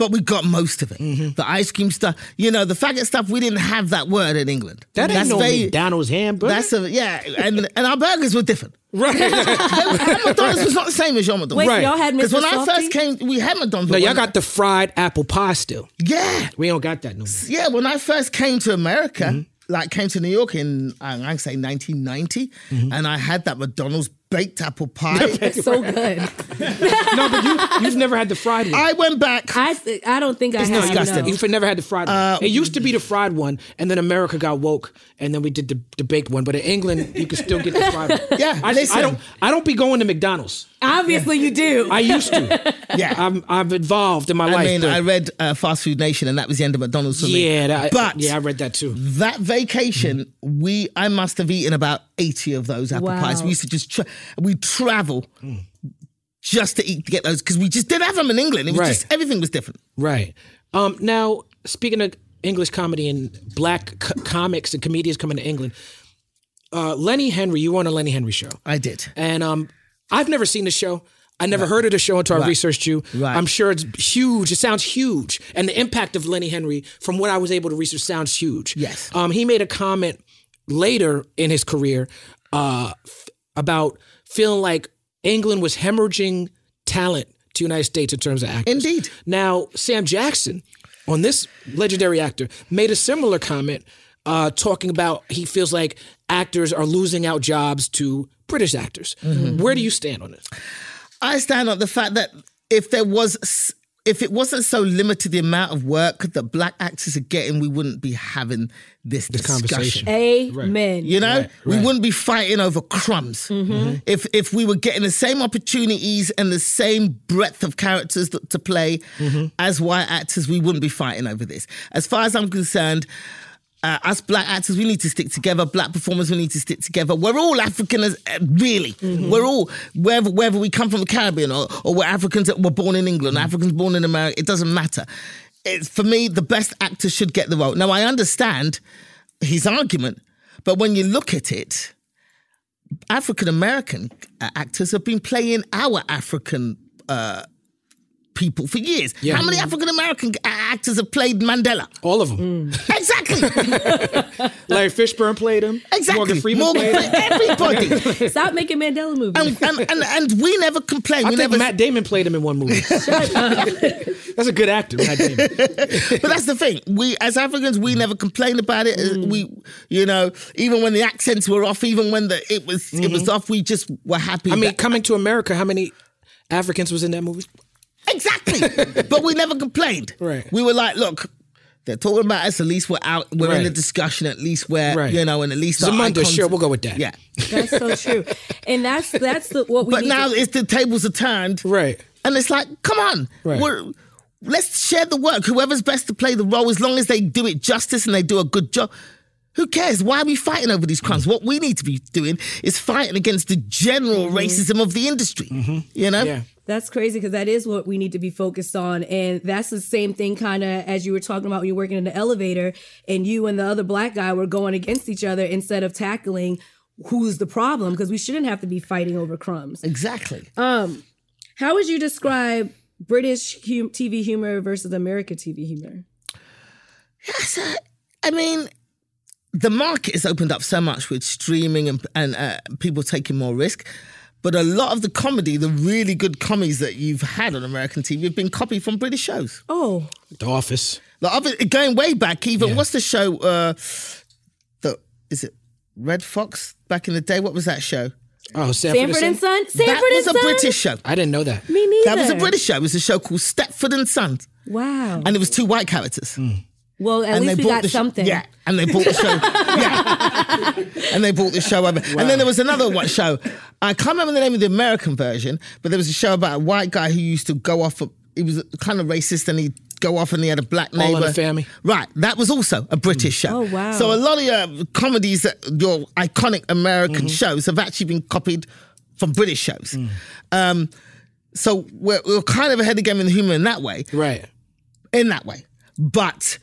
But we got most of it. The ice cream stuff, you know, the faggot stuff, we didn't have that word in England. That ain't That's no very- McDonald's hamburger. That's a, yeah, and and our burgers were different. right. Our McDonald's was not the same as your McDonald's. Wait, Right. y'all had Because Mr. when I first came, we had McDonald's. no, but y'all got the fried apple pie still. yeah, We don't got that no more. yeah. When I first came to America, Mm-hmm. like came to New York in I I say 1990, Mm-hmm. and I had that McDonald's baked apple pie. It's so good. No, but you you've never had the fried one. I went back. I th- I don't think I no, have. you, disgusting. no. you've never had the fried one. it used to be the fried one, and then America got woke, and then we did the, the baked one. But in England, you can still get the fried one. Yeah, I, listen. I don't. I don't be going to McDonald's. Obviously, you do. I used to. Yeah. I'm, I've evolved in my I life. I mean, but- I read uh, Fast Food Nation, and that was the end of McDonald's for me. yeah, that, but yeah, I read that too. that vacation, we I must have eaten about eighty of those apple Wow. pies. We used to just tra- we travel just to eat to get those because we just didn't have them in England. It was Right. just everything was different. Right. Um, now, speaking of English comedy and black co- comics and comedians coming to England, uh, Lenny Henry, you were on a Lenny Henry show. I did. And um, I've never seen the show. I never heard of the show until I researched you. Right. I'm sure it's huge. It sounds huge. And the impact of Lenny Henry, from what I was able to research, sounds huge. Yes. Um, he made a comment later in his career uh, about feeling like England was hemorrhaging talent to the United States in terms of actors. Indeed. Now, Sam Jackson, on this legendary actor, made a similar comment uh, talking about he feels like actors are losing out jobs to British actors. Where do you stand on this? I stand on the fact that if there was, if it wasn't so limited the amount of work that black actors are getting, we wouldn't be having this, discussion. conversation. Amen. You know, Right, we wouldn't be fighting over crumbs Mm-hmm. if if we were getting the same opportunities and the same breadth of characters that, to play Mm-hmm. as white actors. We wouldn't be fighting over this. As far as I'm concerned. Uh, us black actors, we need to stick together. Black performers, we need to stick together. We're all African, as, uh, really. Mm-hmm. We're all wherever wherever we come from, the Caribbean, or, or we're Africans that were born in England, Mm-hmm. Africans born in America. It doesn't matter. It's for me, the best actor should get the role. Now, I understand his argument, but when you look at it, African American actors have been playing our African uh, people for years. Yeah. How many African American actors have played Mandela? All of them. Exactly, Larry Fishburne played him. exactly. Morgan Freeman Morgan played him. everybody, Stop making Mandela movies. and, and, and and we never complain. I we think never. Matt Damon played him in one movie. That's a good actor, Matt Damon. but that's the thing. We as Africans, we never complained about it. Mm. We, you know, even when the accents were off, even when the it was it was off, we just were happy. Mm-hmm. I mean, that- coming to America, how many Africans was in that movie? Exactly. but we never complained. Right. We were like, look, they're talking about us. At least we're out. We're in the discussion. At least we're, Right. you know, and at least our Zamunda, icons- sure, we'll go with that. Yeah. That's so true. And that's that's the, what we But need now to- it's the tables are turned. Right. And it's like, come on. Right. We're, let's share the work. Whoever's best to play the role, as long as they do it justice and they do a good job. Who cares? Why are we fighting over these crimes? What we need to be doing is fighting against the general mm-hmm. racism of the industry. Mm-hmm. You know? Yeah. That's crazy because that is what we need to be focused on. And that's the same thing, kind of, as you were talking about when you're working in the elevator and you and the other black guy were going against each other instead of tackling who's the problem because we shouldn't have to be fighting over crumbs. Exactly. Um, How would you describe British hum- TV humor versus American TV humor? Yes, uh, I mean, the market has opened up so much with streaming and, and uh, people taking more risk. But a lot of the comedy, the really good comedies that you've had on American TV, have been copied from British shows. Oh, The Office. Like, of it- going way back, even Yeah. what's the show? Uh, the is it Redd Foxx back in the day? What was that show? Oh, Sanford, Sanford and Son? Sanford that was and a Son? British show. I didn't know that. Me neither. That was a British show. It was a show called Steptoe and Son, Wow. and it was two white characters. Well, at and least they we bought got the sh- something. yeah, and they bought the show. yeah, and they bought the show over. And then there was another one show. I can't remember the name of the American version, but there was a show about a white guy who used to go off. He was kind of racist, and he'd go off, and he had a black All in neighbor. the Family. Right, that was also a British show. Oh, wow. So a lot of your comedies, that your iconic American Mm-hmm. shows, have actually been copied from British shows. Mm. Um, so we're, we're kind of ahead of the game in the humor in that way Right. in that way. But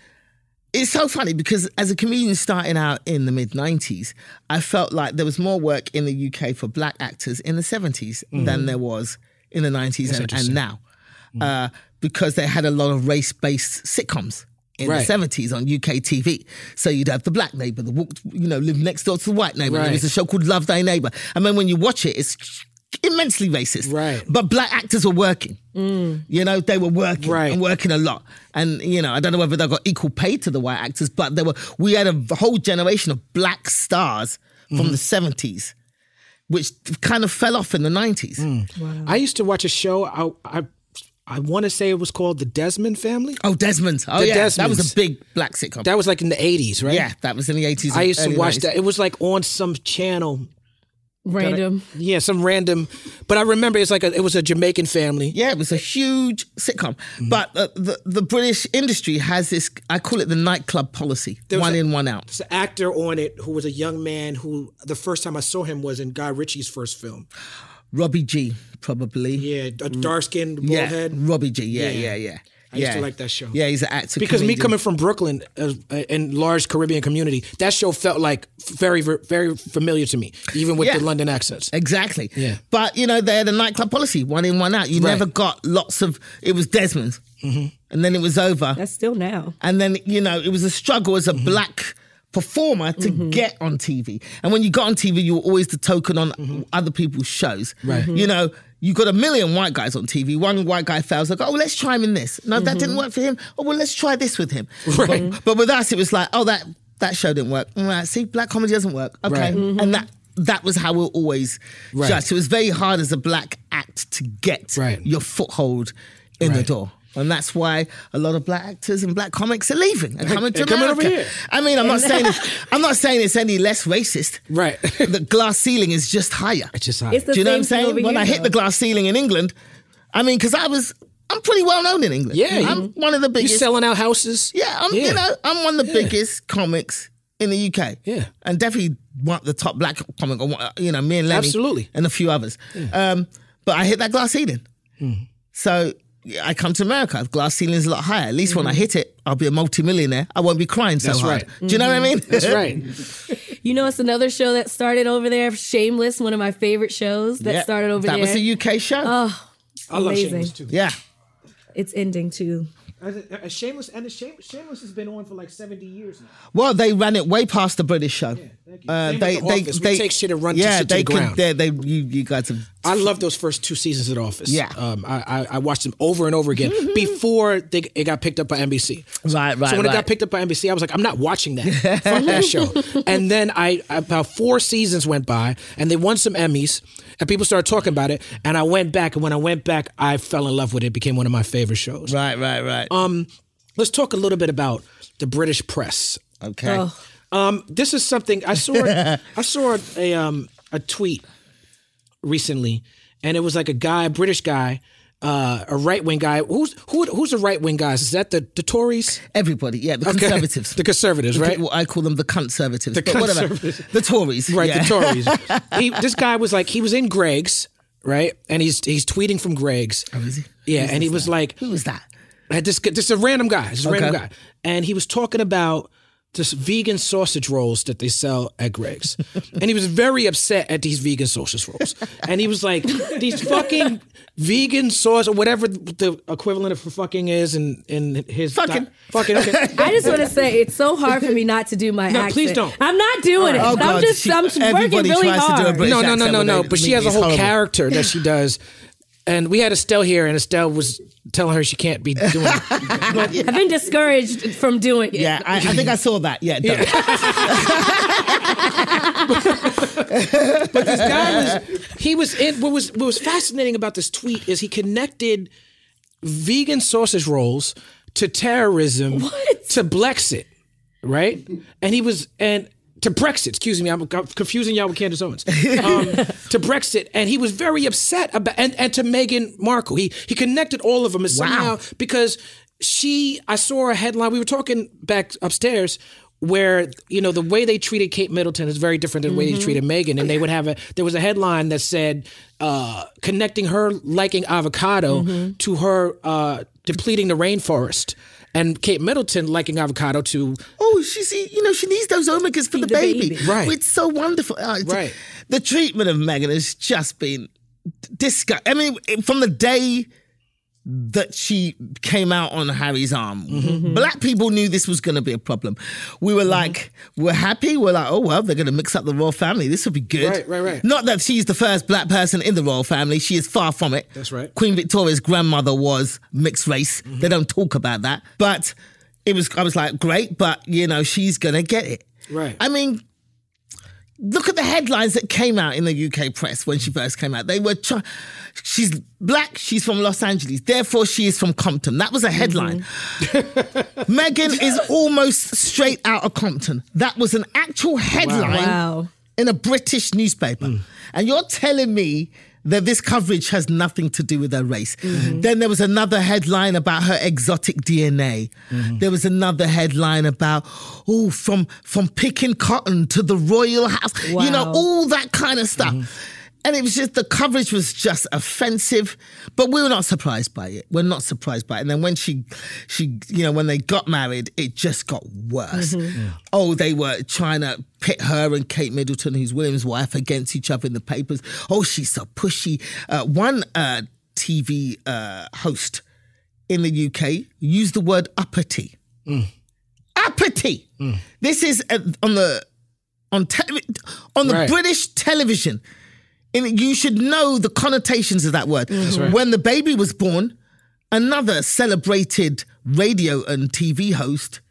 it's so funny because as a comedian starting out in the mid 90s, I felt like there was more work in the UK for black actors in the 70s than there was in the 90s and, and now. Uh, because they had a lot of race based sitcoms. In Right. the 70s on UK TV. So you'd have the black neighbor walked, you know, lived next door to the white neighbor. There was a show called Love Thy Neighbor. And then when you watch it, it's immensely racist. Right. But black actors were working. Mm. You know, they were working Right. and working a lot. And, you know, I don't know whether they got equal pay to the white actors, but there were we had a whole generation of black stars from mm-hmm. the 70s which kind of fell off in the 90s. Mm. I used to watch a show. I I, I want to say it was called The Desmond Family. Oh, Desmond. Oh, The yeah. That was a big black sitcom. That was like in the eighties, right? yeah, that was in the 80s. I used to watch 90s. that. It was like on some channel. Random. Yeah, some random. But I remember it's like a, it was a Jamaican family. Yeah, it was a huge sitcom. Mm-hmm. But uh, the the British industry has this. I call it the nightclub policy: There one a- in, one out. There's an actor on it who was a young man who the first time I saw him was in Guy Ritchie's first film. Robbie Gee, probably. Yeah, a dark skinned bald yeah. head. Robbie Gee. Yeah, Yeah. yeah, yeah. I used to Yeah. like that show. Yeah, he's an actor. Because me coming from Brooklyn uh, and large Caribbean community, that show felt like very, very familiar to me, even with Yeah. the London accents. Exactly. Yeah. But you know, they had a nightclub policy, one in, one out. You Right. never got lots of. It was Desmond, Mm-hmm. and then it was over. That's still now. and then you know it was a struggle as a Mm-hmm. black performer to get on TV. And when you got on TV, you were always the token on other people's shows. Mm-hmm. Right. You know, you got a million white guys on TV. One white guy fails, like, oh, let's try him in this. No, that didn't work for him. Oh, well, let's try this with him. Mm-hmm. Right. But, but with us, it was like, oh, that that show didn't work. All right, see, black comedy doesn't work. Okay, Right. and that. That was how we were always Right. judged. It was very hard as a black act to get Right. your foothold in the door. And that's why a lot of black actors and black comics are leaving and coming to They're coming over America. here. I mean, I'm not saying it's, I'm not saying it's any less racist. Right. the glass ceiling is just higher. It's just hot. It's Do you know what I'm saying? When here, I hit the glass ceiling in England, I mean, because I was, I'm pretty well known in England. Yeah, I'm one of the you biggest. selling out houses? yeah, I'm, Yeah. you know, I'm one of the biggest comics in the UK. Yeah. and definitely one of the top black comic. or one- You know, me and Lenny, Absolutely. and a few others. Um, but I hit that glass ceiling. Hmm. So yeah, I come to America. Glass ceiling's a lot higher. At least when I hit it, I'll be a multimillionaire. I won't be crying so That's hard. right. Do you know what I mean? That's right. You know, it's another show that started over there. Shameless, one of my favorite shows that Yeah, started over that there. That was a UK show. Oh, I love Amazing. Shameless too. yeah. it's ending too. Uh, Shameless and the Shameless, Shameless has been on for like 70 years now. Well, they ran it way past the British show. thank you. Uh, Same they, The they, Office. We they take shit and run yeah, shit to they the could- ground. They, they, you, you guys have. I love those first two seasons of The Office. Yeah. um, I, I I watched them over and over again before they, it got picked up by NBC. Right, right, So when it got picked up by NBC, I was like, I'm not watching that. Fuck that show. And then I about four seasons went by, and they won some Emmys, and people started talking about it. And I went back, and when I went back, I fell in love with it. It became one of my favorite shows. Right, right, right. Um, let's talk a little bit about the British press. okay. Oh, Um, this is something I saw. I saw a um a tweet recently, and it was like a guy, a British guy, uh, a right wing guy. Who's who? Who's the right wing guys? Is that the the Tories? Everybody, yeah, the Okay. conservatives. the conservatives, right? Well, I call them the conservatives. The conservatives. The Tories. Right, yeah. the Tories. he, this guy was like, he was in Greggs, right, and he's he's tweeting from Greggs. Oh, is he? Yeah, Who's and he was guy? like, Who was that? Uh, This this is a random guy. This is a random guy, and he was talking about this vegan sausage rolls that they sell at Greggs, and he was very upset at these vegan sausage rolls, and he was like, these fucking vegan sauce or whatever the equivalent of fucking is in in his Fucking. di- fucking okay. I just want to say it's so hard for me not to do my No, accent. please don't. I'm not doing it. Oh, I'm God, just she- I'm working everybody really tries to do a hard. British no, no, no, no, no. But she has a whole horrible- character that she does. And we had Estelle here, and Estelle was telling her she can't be doing it. I've been discouraged from doing it. Yeah, I, I think I saw that. Yeah, done. this guy was he was in what was what was fascinating about this tweet is he connected vegan sausage rolls to terrorism to Brexit, right? And he was and to Brexit, excuse me, I'm confusing y'all with Candace Owens. Um, to Brexit, and he was very upset about and, and to Meghan Markle. He he connected all of them and somehow because she I saw a headline. We were talking back upstairs where you know the way they treated Kate Middleton is very different than the way they treated Meghan. And they would have a there was a headline that said uh, connecting her liking avocado to her uh, depleting the rainforest, and Kate Middleton liking avocado to Oh, she see, you know, she needs those omegas for the, the baby. baby. Right. It's so wonderful. Uh, it's- Right. The treatment of Meghan has just been disgusting. I mean, from the day that she came out on Harry's arm, Mm-hmm. black people knew this was going to be a problem. We were like, we're happy. We're like, oh, well, they're going to mix up the royal family. This will be good. Right, right, right. Not that she's the first black person in the royal family. She is far from it. That's right. Queen Victoria's grandmother was mixed race. Mm-hmm. They don't talk about that. But it was I was like, great, but you know, she's gonna get it. Right. I mean, look at the headlines that came out in the UK press when she first came out. They were, try- she's black, she's from Los Angeles, therefore she is from Compton. That was a headline. Mm-hmm. Meghan is almost straight out of Compton. That was an actual headline Wow. in a British newspaper. Mm. And you're telling me that this coverage has nothing to do with her race. Mm-hmm. Then there was another headline about her exotic DNA. Mm-hmm. There was another headline about, oh, from from picking cotton to the royal house. You know, all that kind of stuff. Mm-hmm. And it was just the coverage was just offensive, but we were not surprised by it. We're not surprised by it. And then when she, she, you know, when they got married, it just got worse. Oh, they were trying to pit her and Kate Middleton, who's William's wife, against each other in the papers. Oh, she's so pushy. Uh, one uh, TV uh, host in the UK used the word uppity. Uppity. This is uh, on the on te- on the Right. British television. And you should know the connotations of that word. When the baby was born, another celebrated radio and TV host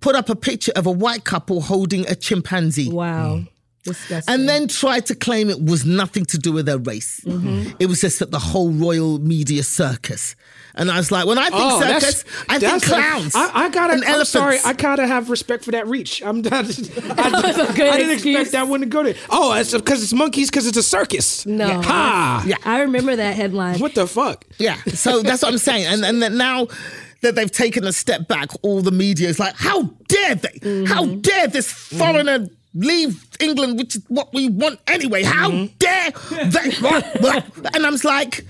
put up a picture of a white couple holding a chimpanzee Wow. Mm. Disgusting. and then tried to claim it was nothing to do with their race. Mm-hmm. It was just that the whole royal media circus. And I was like, when I think Oh, that's- circus, I think that's a- clowns. I, I gotta. and I'm elephants. sorry. I gotta have respect for that reach. I'm. not- I, a good I didn't excuse. expect that one to go there. Oh, it's because it's monkeys. Because it's a circus. No. Ha. Yeah. I remember that headline. What the fuck? Yeah, so that's what I'm saying. And and that now that they've taken a step back, all the media is like, how dare they? How mm-hmm. dare this foreigner leave England, which is what we want anyway? How mm-hmm. dare they? and I'm like.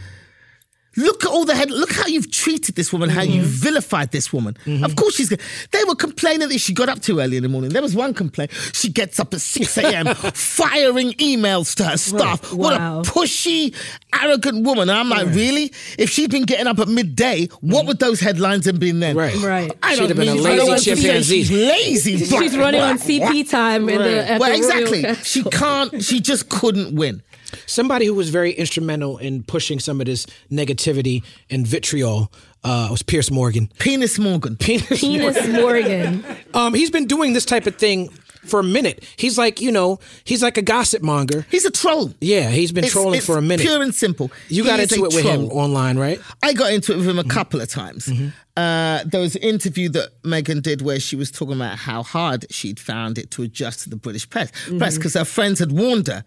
Look at all the head. Look how you've treated this woman. How you mm-hmm. vilified this woman. Mm-hmm. Of course she's. They were complaining that she got up too early in the morning. There was one complaint. She gets up at six a.m. firing emails to her staff. What Wow. a pushy, arrogant woman. And I'm like, really? If she'd been getting up at midday, what mm-hmm. would those headlines have been then? Right. Right. I She'd have been a mean- I lazy don't want to say chimpanzee. She's lazy. She's running on CP time in the, at Well, the exactly. Castle. She can't. She just couldn't win. Somebody who was very instrumental in pushing some of this negativity and vitriol uh, was Piers Morgan. Penis Morgan. Penis Penis Morgan. Um, he's been doing this type of thing for a minute. He's like, you know, he's like a gossip monger. He's a troll. Yeah, he's been It's- trolling it's for a minute. Pure and simple. you He got into it with him online, right? I got into it with him Mm-hmm. a couple of times. Uh, there was an interview that Meghan did where she was talking about how hard she'd found it to adjust to the British press, Mm-hmm. press because her friends had warned her.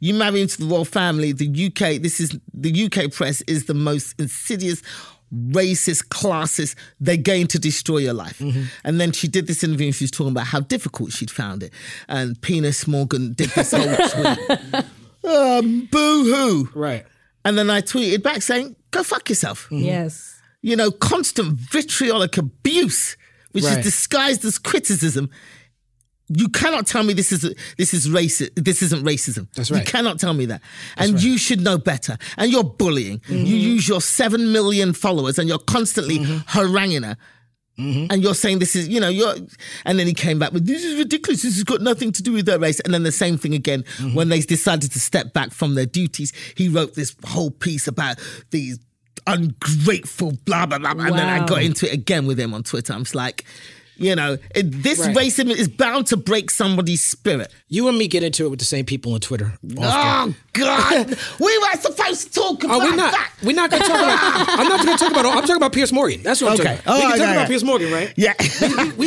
You marry into the royal family, the UK. This is the UK press is the most insidious. Racist, classist, they're going to destroy your life. Mm-hmm. And then she did this interview and she was talking about how difficult she'd found it. And Penis Morgan did this whole tweet. um, boo hoo. Right. And then I tweeted back saying, go fuck yourself. Mm-hmm. Yes. You know, constant vitriolic abuse, which Right. is disguised as criticism. You cannot tell me this is this is racist. This isn't racism. That's right. You cannot tell me that. and you should know better. And you're bullying. Mm-hmm. You use your seven million followers, and you're constantly Mm-hmm. haranguing her. And you're saying this is, you know, you're, and then he came back with, this is ridiculous. This has got nothing to do with their race. And then the same thing again, Mm-hmm. when they decided to step back from their duties, he wrote this whole piece about these ungrateful blah, blah, blah. And then I got into it again with him on Twitter. I'm just like, you know, this Right. racism is bound to break somebody's spirit. You and me get into it with the same people on Twitter. often. Oh, God. we were supposed to talk about Oh, we're not. that. We're not going to talk about. I'm not going to talk about. I'm talking about Piers Morgan. That's what I'm Okay. talking. about. Oh, we can okay, talk about. Piers Morgan, right? Yeah. We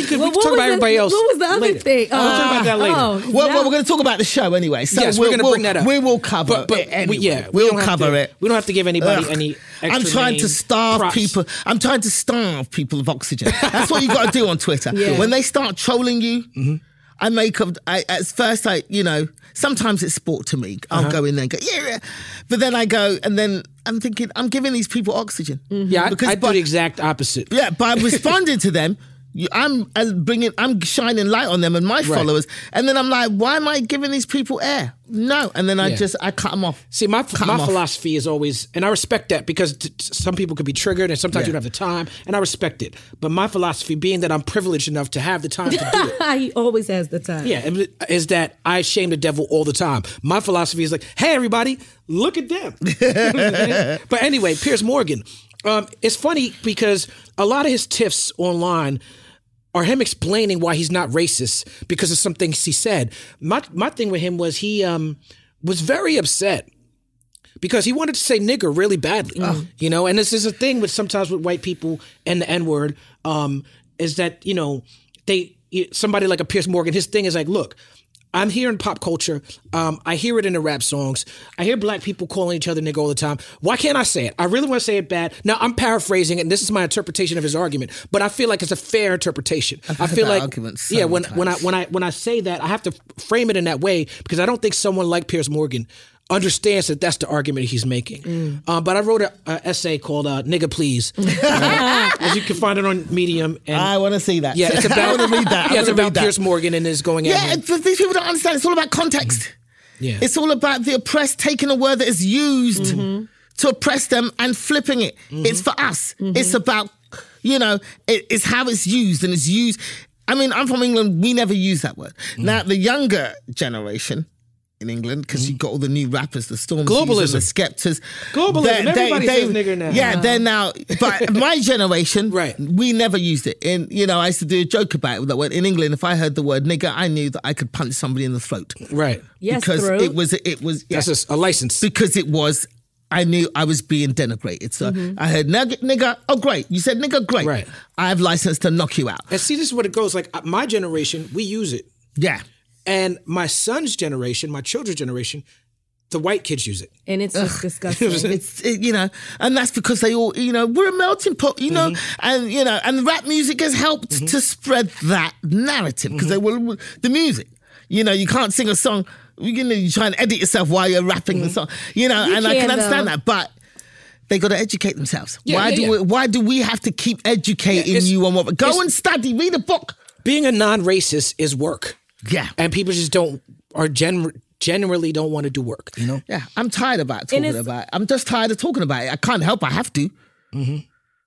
could, we Well, could talk about the- everybody else. What was the other later. thing? We'll talk about that oh, later. Oh, Well, now- well, we're going to talk about the show anyway. So yes, we'll, we're going to we'll- bring that up. We will cover But, but it anyway. we, yeah, we we'll don't cover to- it. We don't have to give anybody Ugh. any. Extra I'm trying to starve props. people. I'm trying to starve people of oxygen. That's what you got to do on Twitter. Yeah. When they start trolling you, Mm-hmm. I make up. I, at first, I you know sometimes it's sport to me. I'll Uh-huh. go in there and go yeah, yeah, but then I go and then I'm thinking I'm giving these people oxygen. Yeah, I, Because I do by- the exact opposite. Yeah, by responding to them, I'm uh, bringing, I'm shining light on them and my followers, and then I'm like, why am I giving these people air? No, and then I Yeah. just I cut them off. See, my Cut my 'em off. philosophy is always, and I respect that because t- t- some people could be triggered, and sometimes Yeah. you don't have the time, and I respect it. But my philosophy, being that I'm privileged enough to have the time to do it, he always has the time. yeah, is that I shame the devil all the time. My philosophy is like, hey, everybody, look at them. but anyway, Piers Morgan. Um, it's funny because a lot of his tiffs online are him explaining why he's not racist because of some things he said. My my thing with him was he um was very upset because he wanted to say nigger really badly, you know. And this is a thing with sometimes with white people and the N word, um, is that you know they somebody like a Piers Morgan, his thing is like, look. I'm hearing pop culture. Um, I hear it in the rap songs. I hear black people calling each other nigga all the time. Why can't I say it? I really want to say it bad. Now I'm paraphrasing it, and this is my interpretation of his argument. But I feel like it's a fair interpretation. I feel like so yeah. When when I when I when I say that, I have to frame it in that way because I don't think someone like Piers Morgan understands that that's the argument he's making. Mm. Uh, but I wrote an essay called uh, "Nigga Please," uh, as you can find it on Medium. And I want to see that. yeah, it's I about to read that. I Yeah, it's wanna about read that. Piers Morgan and is going Yeah, these people don't understand. It's all about context. Yeah. It's all about the oppressed taking a word that is used Mm-hmm. to oppress them and flipping it. It's for us. It's about, you know, it, it's how it's used and it's used. I mean, I'm from England. We never use that word. Mm. Now, the younger generation in England, because you've got all the new rappers, the Stormzy's, and Mm-hmm. Globalism. the Skeptas. Globalism. they- they- Everybody they- says nigger now. Yeah, they're now. But my generation, Right. we never used it. And you know, I used to do a joke about it that when in England, if I heard the word nigger, I knew that I could punch somebody in the throat right. Yes, because throat. it was it was yeah, That's a s- a, license. because it was. I knew I was being denigrated. So I heard nigger, nigger. Oh, great! You said nigger. Great. Right. I have license to knock you out. And see, this is what it goes. Like uh, my generation, we use it, Yeah. And my son's generation, my children's generation, the white kids use it. and it's just disgusting. It's it, you know, and that's because they all you know we're a melting pot, you know, mm-hmm. and you know, and rap music has helped mm-hmm. to spread that narrative because they mm-hmm. will the music. You know, you can't sing a song. you're going to try and edit yourself while you're rapping the song. You know, You and I can, can understand though. that, but. They got to educate themselves. Yeah, why yeah, do yeah. we? Why do we have to keep educating it's- you on what? Go and study. Read a book. Being a non-racist is work, Yeah, and people just don't are gen- generally don't want to do work. You know. Yeah, I'm tired about talking about it. I'm just tired of talking about it. I can't help. I have to. Mm-hmm.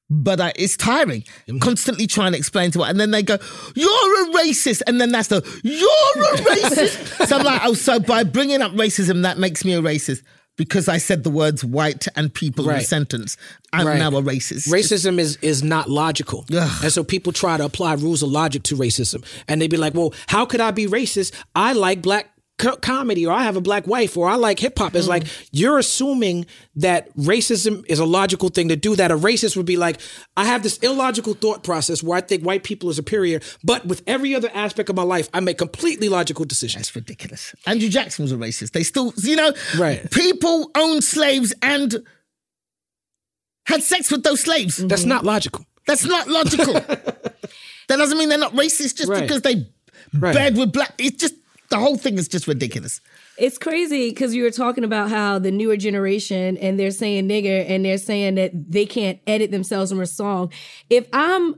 But I, it's tiring. Mm-hmm. Constantly trying to explain to it. And then they go, You're a racist. And then that's the, You're a racist. so I'm like, Oh, so by bringing up racism, that makes me a racist. Because I said the words white and people in a sentence. I'm Right. now a racist. Racism is is not logical, Ugh. and so people try to apply rules of logic to racism, and they'd be like, "Well, how could I be racist? I like black co- comedy, or I have a black wife, or I like hip hop." It's like mm. you're assuming that racism is a logical thing to do. That a racist would be like, "I have this illogical thought process where I think white people are superior, but with every other aspect of my life, I make completely logical decisions." That's ridiculous. Andrew Jackson was a racist. They still, you know, Right. people owned slaves and had sex with those slaves. That's not logical. That's not logical. that doesn't mean they're not racist just Right. because they Right. bed with black. It's just the whole thing is just ridiculous. It's crazy because you were talking about how the newer generation and they're saying nigger and they're saying that they can't edit themselves from a song. If I'm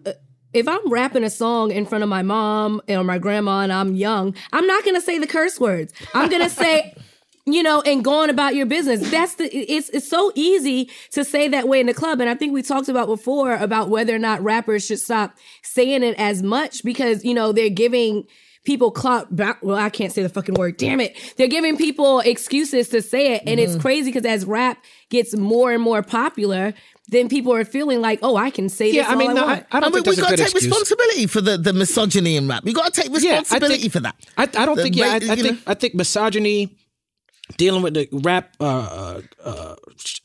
if I'm rapping a song in front of my mom or my grandma and I'm young, I'm not gonna say the curse words. I'm gonna say you know, and going about your business. That's the it's it's so easy to say that way in the club. And I think we talked about before about whether or not rappers should stop saying it as much because, you know, they're giving people clout back well, I can't say the fucking word. Damn it. They're giving people excuses to say it. And it's mm-hmm. crazy because as rap gets more and more popular, then people are feeling like, oh, I can say Yeah, this I mean, all no, I I, want. I don't I mean, think we that's a got to take excuse. responsibility for the, the misogyny in rap. We got to take Yeah, responsibility think- for that. I, I don't The think. Yeah, I, I think. I think misogyny, dealing with the rap, uh, uh, uh,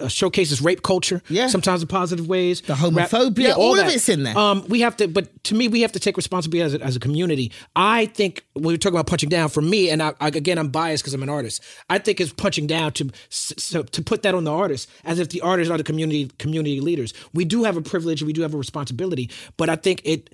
uh, showcases rape culture. Yeah. sometimes in positive ways. The homophobia, all of it's in there. Um, we have to, but to me, we have to take responsibility as a, as a community. I think when we're talking about punching down, for me, and I, I, again, I'm biased because I'm an artist. I think it's punching down to so, to put that on the artist as if the artists are the community community leaders. We do have a privilege, and we do have a responsibility, but I think it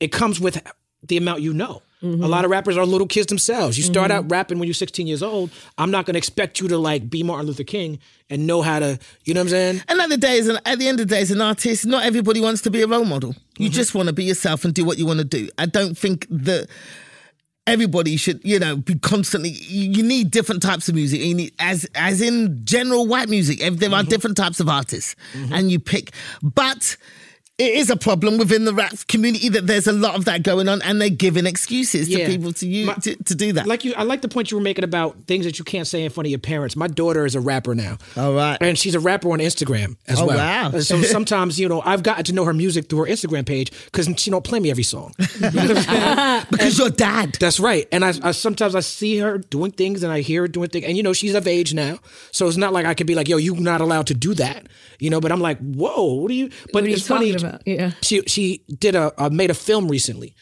it comes with the amount you know. A lot of rappers are little kids themselves. You start out rapping when you're 16 years old. I'm not going to expect you to like be Martin Luther King and know how to, you know what I'm saying? And at the day, at the end of the day, as an artist, not everybody wants to be a role model. You Mm-hmm. just want to be yourself and do what you want to do. I don't think that everybody should, you know, be constantly. You, need different types of music. You need, as as in general white music, there Mm-hmm. are different types of artists, and you pick. But it is a problem within the rap community that there's a lot of that going on, and they're giving excuses Yeah. to people to use My- to, to do that. Like you, I like the point you were making about things that you can't say in front of your parents. My daughter is a rapper now. All right. and she's a rapper on Instagram as Oh, well. wow. So sometimes you know I've gotten to know her music through her Instagram page because she don't play me every song. because your dad. That's right. And I, I sometimes I see her doing things and I hear her doing things, and you know she's of age now, so it's not like I could be like, "Yo, you're not allowed to do that," you know. But I'm like, "Whoa, what are you?" But What are you it's funny. About? Yeah. She she did a uh, made a film recently,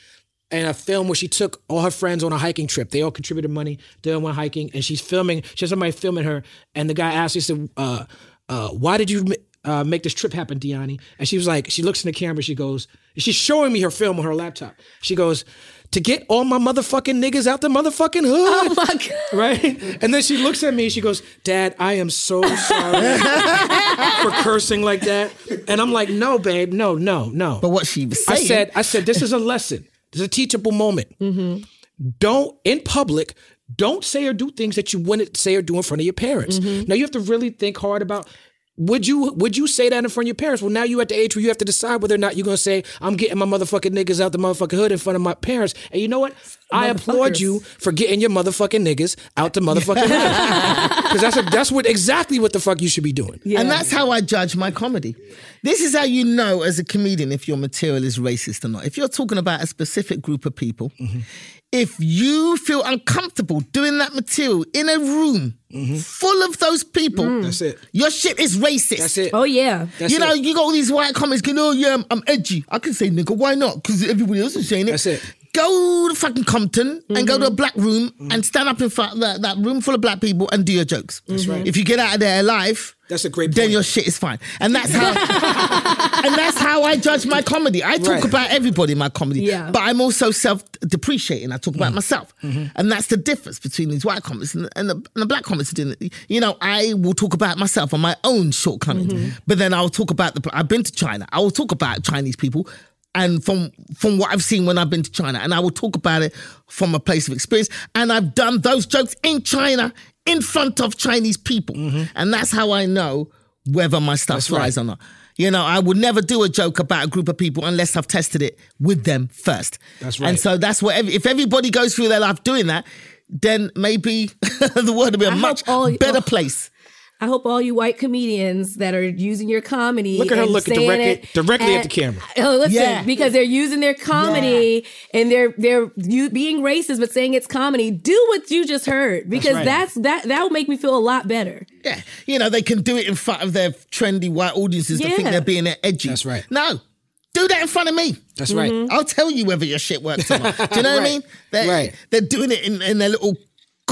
and a film where she took all her friends on a hiking trip. They all contributed money. They all went hiking, and she's filming. She has somebody filming her, and the guy asked, he said, uh, uh, "Why did you?" Uh, make this trip happen, Diani. And she was like, she looks in the camera, she goes, she's showing me her film on her laptop. She goes, to get all my motherfucking niggas out the motherfucking hood. Oh my god. Right? And then she looks at me and she goes, Dad, I am so sorry for cursing like that. And I'm like, no, babe, no, no, no. But what she was I said, I said, this is a lesson. This is a teachable moment. Mm-hmm. Don't in public. Don't say or do things that you wouldn't say or do in front of your parents. Mm-hmm. Now you have to really think hard about. Would you would you say that in front of your parents? Well, now you're at the age where you have to decide whether or not you're gonna say, "I'm getting my motherfucking niggas out the motherfucking hood" in front of my parents. And you know what? I applaud you for getting your motherfucking niggas out the motherfucking hood because that's a, that's what exactly what the fuck you should be doing. Yeah. And that's how I judge my comedy. This is how you know as a comedian if your material is racist or not. If you're talking about a specific group of people, mm-hmm. If you feel uncomfortable doing that material in a room full of those people, mm. That's it. your shit is racist. That's it. Oh yeah. That's you know, it. you got all these white comments going, oh, yeah, I'm, I'm edgy. I can say nigga, why not? Because everybody else is saying it. That's it. Go to fucking Compton and go to a black room Mm-hmm. and stand up in front of that, that room full of black people and do your jokes. That's right. If you get out of there alive, That's a great then your shit is fine. And that's how and that's how I judge my comedy. I talk Right. about everybody in my comedy, Yeah. but I'm also self-depreciating. I talk Mm. about myself, Mm-hmm. and that's the difference between these white comics and, and, the, and the black comics. Doing it. You know, I will talk about myself and my own shortcomings, Mm-hmm. but then I'll talk about the. I've been to China. I will talk about Chinese people. And from from what I've seen when I've been to China, and I will talk about it from a place of experience. And I've done those jokes in China in front of Chinese people, and that's how I know whether my stuff Mm-hmm. Flies right. or not. You know, I would never do a joke about a group of people unless I've tested it with them first. That's right. And so that's what, ev- if everybody goes through their life doing that, then maybe the world will be a I much all- better oh. place. I hope all you white comedians that are using your comedy. Look at her and looking directly- it directly at and- the camera. Oh, listen, Yeah. because they're using their comedy and they're they're you being racist, but saying it's comedy. Do what you just heard because right. that's, that that will make me feel a lot better. Yeah. You know, they can do it in front of their trendy white audiences to think they're being edgy. That's right. No. Do that in front of me. That's right. Mm-hmm. I'll tell you whether your shit works or not. Do you know what I mean? They're, Right. They're doing it in, in their little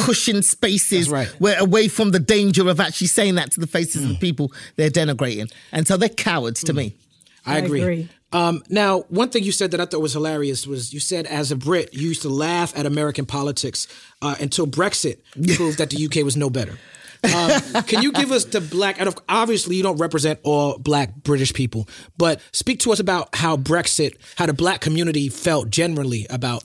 cushioned spaces right. where away from the danger of actually saying that to the faces of the people they're denigrating. And so they're cowards to me. I I agree. agree. Um, now, one thing you said that I thought was hilarious was you said, as a Brit, you used to laugh at American politics uh, until Brexit proved that the UK was no better. Um, can you give us the black, and obviously you don't represent all black British people, but speak to us about how Brexit, how the black community felt generally about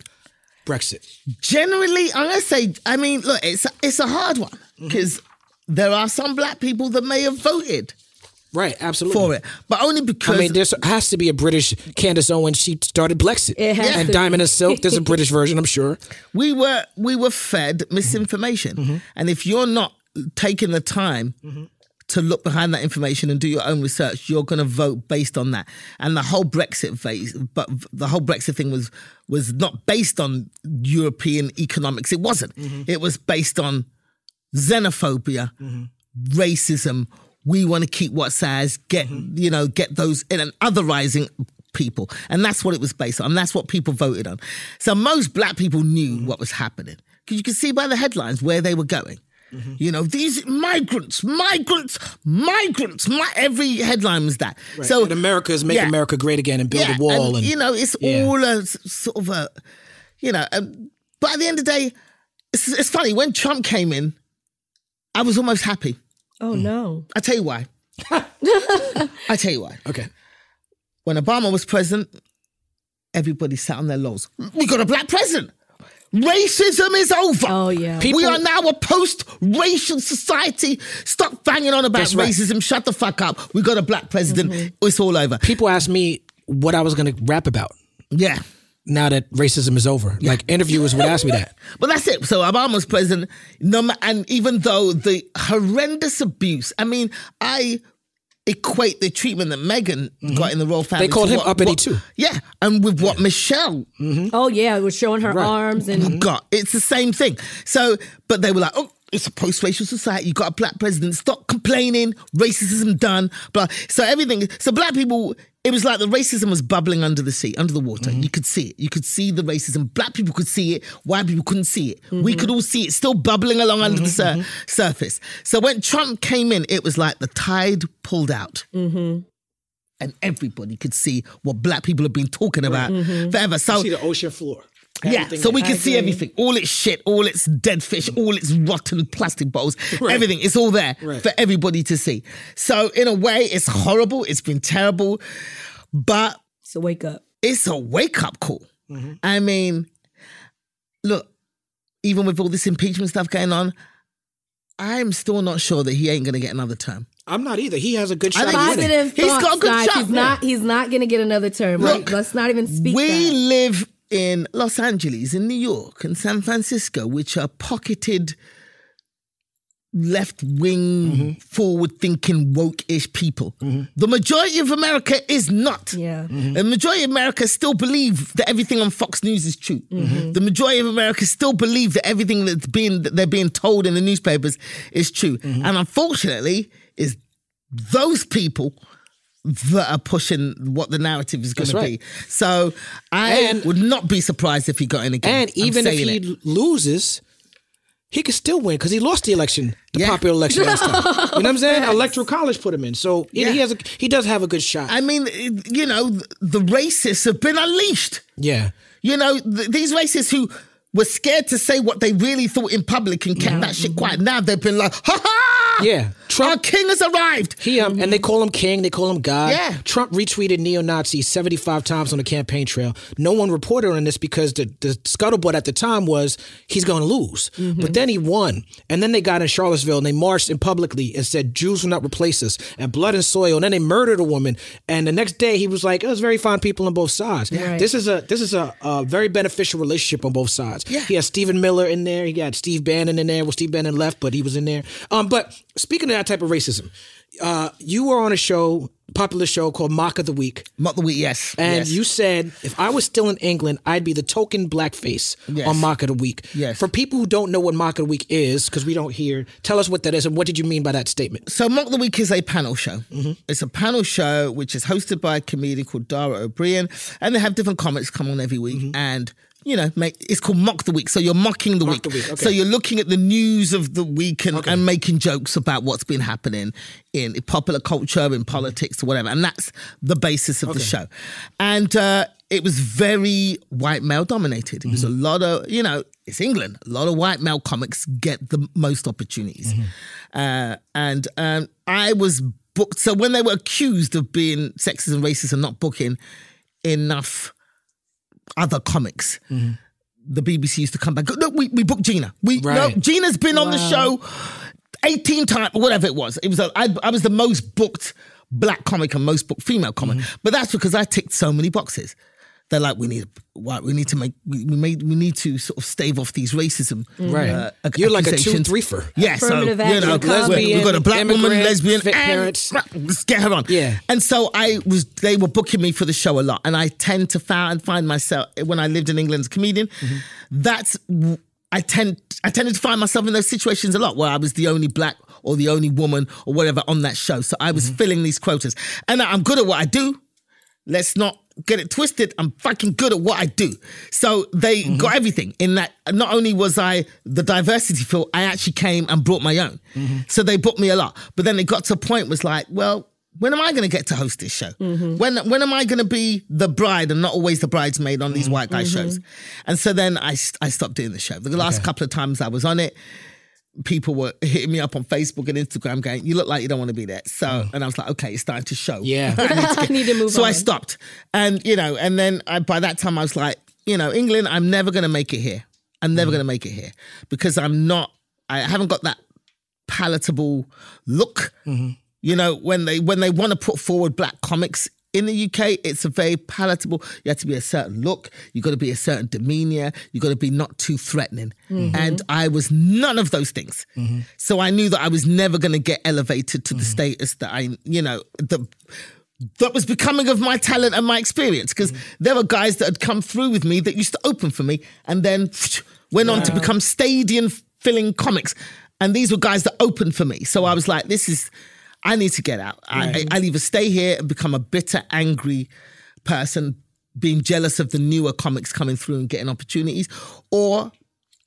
Brexit. Generally, I'm gonna say, I mean, look, it's a, it's a hard one Mm-hmm. because there are some black people that may have voted Right, absolutely. for it, but only because I mean, there has to be a British Candace Owens. She started Brexit. It has and to Diamond and Silk. There's a British version, I'm sure. we were we were fed misinformation, Mm-hmm. and if you're not taking the time to look behind that information and do your own research, you're going to vote based on that. And the whole Brexit phase, but the whole Brexit thing was was not based on European economics. It wasn't. Mm-hmm. It was based on xenophobia, racism. We want to keep what's ours. Get Mm-hmm. you know get those in an otherizing people, and that's what it was based on. That's what people voted on. So most black people knew Mm-hmm. what was happening because you could see by the headlines where they were going. Mm-hmm. You know, these migrants, migrants, migrants. My, every headline was that. So and America is make yeah. America great again and build yeah, a wall. And, you know, it's Yeah. all a sort of a, you know. Um, but at the end of the day, it's, it's funny when Trump came in, I was almost happy. Oh no. I tell you why. I tell you why. okay. When Obama was president, everybody sat on their laurels. We got a black president. Racism is over. Oh yeah. People- we are now a post-racial society. Stop banging on about That's right. racism. Shut the fuck up. We got a black president. Mm-hmm. It's all over. People ask me what I was going to rap about Yeah. now that racism is over. Like interviewers would ask me that. But that's it. So Obama's president, no, and even though the horrendous abuse, I mean, I equate the treatment that Meghan got in the royal family. Mm-hmm. called him what- uppity what- too. Yeah, and with what Michelle Oh yeah, it was showing her Right. arms and got, it's the same thing. So, but they were like, oh. It's a post-racial society. You got a black president. Stop complaining. Racism done. But so everything. So black people. It was like the racism was bubbling under the sea, under the water. Mm-hmm. You could see it. You could see the racism. Black people could see it. White people couldn't see it. We could all see it still bubbling along under the Mm-hmm, sur- surface. So when Trump came in, it was like the tide pulled out. And everybody could see what black people have been talking about forever. So See the ocean floor. Yeah, so we can see everything, all its shit, all its dead fish, all its rotten plastic bottles, Right. everything. It's all there Right. for everybody to see. So in a way, it's horrible. It's been terrible, but so wake up. it's a wake up call. Mm-hmm. I mean, look, even with all this impeachment stuff going on, I'm still not sure that he ain't gonna get another term. I'm not either. He has a good I shot. think at winning. Positive He's got a good guys. shot, He's not. He's not going to get another term. Look, Like, let's not even speak. we that. live in Los Angeles, in New York, and San Francisco, which are pocketed left wing, Mm-hmm. forward thinking, woke ish people. The majority of America is not. Yeah. Mm-hmm. The majority of America still believe that everything on Fox News is true. The majority of America still believe that everything that's being that they're being told in the newspapers is true. Mm-hmm. And unfortunately, is those people that are pushing what the narrative is going That's to right. be. So I And- would not be surprised if he got in again. And I'm even if he it. loses, he could still win because he lost the election, the Yeah. popular election last time. You know what I'm saying? Electoral college put him in, so yeah. he has a, he does have a good shot. I mean, you know, the racists have been unleashed. yeah, You know, th- these racists who were scared to say what they really thought in public and kept that shit quiet. Now they've been like, ha ha! Yeah. Trump- our king has arrived. he um, and they call him king, they call him God. Yeah. Trump retweeted neo-Nazis 75 times on the campaign trail. No one reported on this because the, the scuttlebutt at the time was he's going to lose. But then he won, and then they got in Charlottesville and they marched in publicly and said Jews will not replace us and blood and soil. And then they murdered a woman. And the next day he was like, "It was very fine people on both sides." Right. This is a this is a, a very beneficial relationship on both sides. Yeah. He has Stephen Miller in there. He got Steve Bannon in there. Well, Steve Bannon left, but he was in there. Um, but speaking of that type of racism, uh, you were on a show, popular show called Mock of the Week, Mock of the Week, yes. and yes. you said if I was still in England, I'd be the token blackface Yes. on Mock of the Week. Yes. For people who don't know what Mock of the Week is, because we don't hear, tell us what that is and what did you mean by that statement? So Mock of the Week is a panel show. Mm-hmm. It's a panel show which is hosted by a comedian called Dara Ó Briain, and they have different comics come on every week. And you know, make, it's called Mock the Week. So you're mocking the Mm-hmm. Mock week. the week, okay. So you're looking at the news of the week and, and making jokes about what's been happening in popular culture, in politics, or whatever. And that's the basis of the show. And uh, it was very white male dominated. It was a Mm-hmm. lot of, you know, it's England. A lot of white male comics get the most opportunities. Mm-hmm. Uh, and um, I was booked. So when they were accused of being sexist and racist and not booking enough other comics, the BBC used to come back. No, we, we booked Gina. We no, Gina's been on the show 18 times, whatever it was. It was a, I, I was the most booked black comic and most booked female comic. Mm-hmm. But that's because I ticked so many boxes. They're like, we need, we need to make, we, we made, we need to sort of stave off these racism. Right. uh, You're like a two accusations. threefer. Yeah, so you know, Lesbian, we've got a black woman, lesbian, fit and parents. let's get her on. Yeah. And so I was, they were booking me for the show a lot, and I tend to find find myself when I lived in England as a comedian. Mm-hmm. That's I tend I tended to find myself in those situations a lot where I was the only black or the only woman or whatever on that show. So I was Mm-hmm. filling these quotas, and I'm good at what I do. Let's not get it twisted. I'm fucking good at what I do. So they Mm-hmm. got everything in that. Not only was I the diversity field, I actually came and brought my own. Mm-hmm. So they booked me a lot. But then it got to a point was like, well, when am I going to get to host this show? Mm-hmm. When when am I going to be the bride and not always the bridesmaid on Mm-hmm. these white guy shows? And so then I I stopped doing the show. The last couple of times I was on it, people were hitting me up on Facebook and Instagram going, "You look like you don't want to be there." So, and I was like, "Okay, it's time to show." Mm. Yeah. I need to move so on. I stopped, and you know, and then I, by that time I was like, you know, England, I'm never going to make it here. I'm never going to make it here because I'm not. I haven't got that palatable look. You know, when they when they want to put forward black comics In the UK, it's a very palatable. You have to be a certain look. You got to be a certain demeanor. You got to be not too threatening. Mm-hmm. And I was none of those things. Mm-hmm. So I knew that I was never going to get elevated to the mm-hmm. status that I, you know, the that was becoming of my talent and my experience because there were guys that had come through with me that used to open for me and then went on to become stadium filling comics and these were guys that opened for me so i was like this is i need to get out I, I, mm. i'll either stay here and become a bitter angry person being jealous of the newer comics coming through and getting opportunities or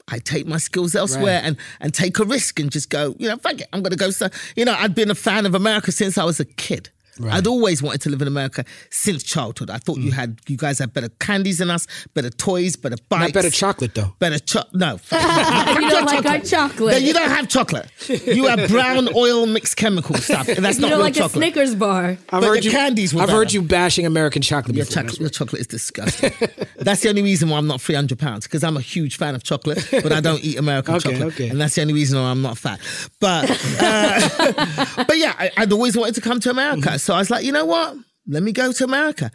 I take my skills elsewhere Right. and and take a risk and just go, you know, fuck it, I'm gonna go. So, you know, I'd been a fan of America since I was a kid. I'd always wanted to live in America since childhood. I thought you had, you guys had better candies than us, better toys, better bikes, Not better chocolate though. better cho- No, you don't like our chocolate. No, you don't have chocolate. You have brown oil mixed chemical stuff, and that's You not don't real like a. Snickers bar. I've But heard the you. candies were I've heard you bashing American chocolate Your before. chocolate, your chocolate is disgusting. that's the only reason why I'm not 300 pounds because I'm a huge fan of chocolate, but I don't eat American Okay, chocolate, okay. and that's the only reason why I'm not fat. But uh, but yeah, I, I'd always wanted to come to America, Mm-hmm. So I was like, you know what? Let me go to America.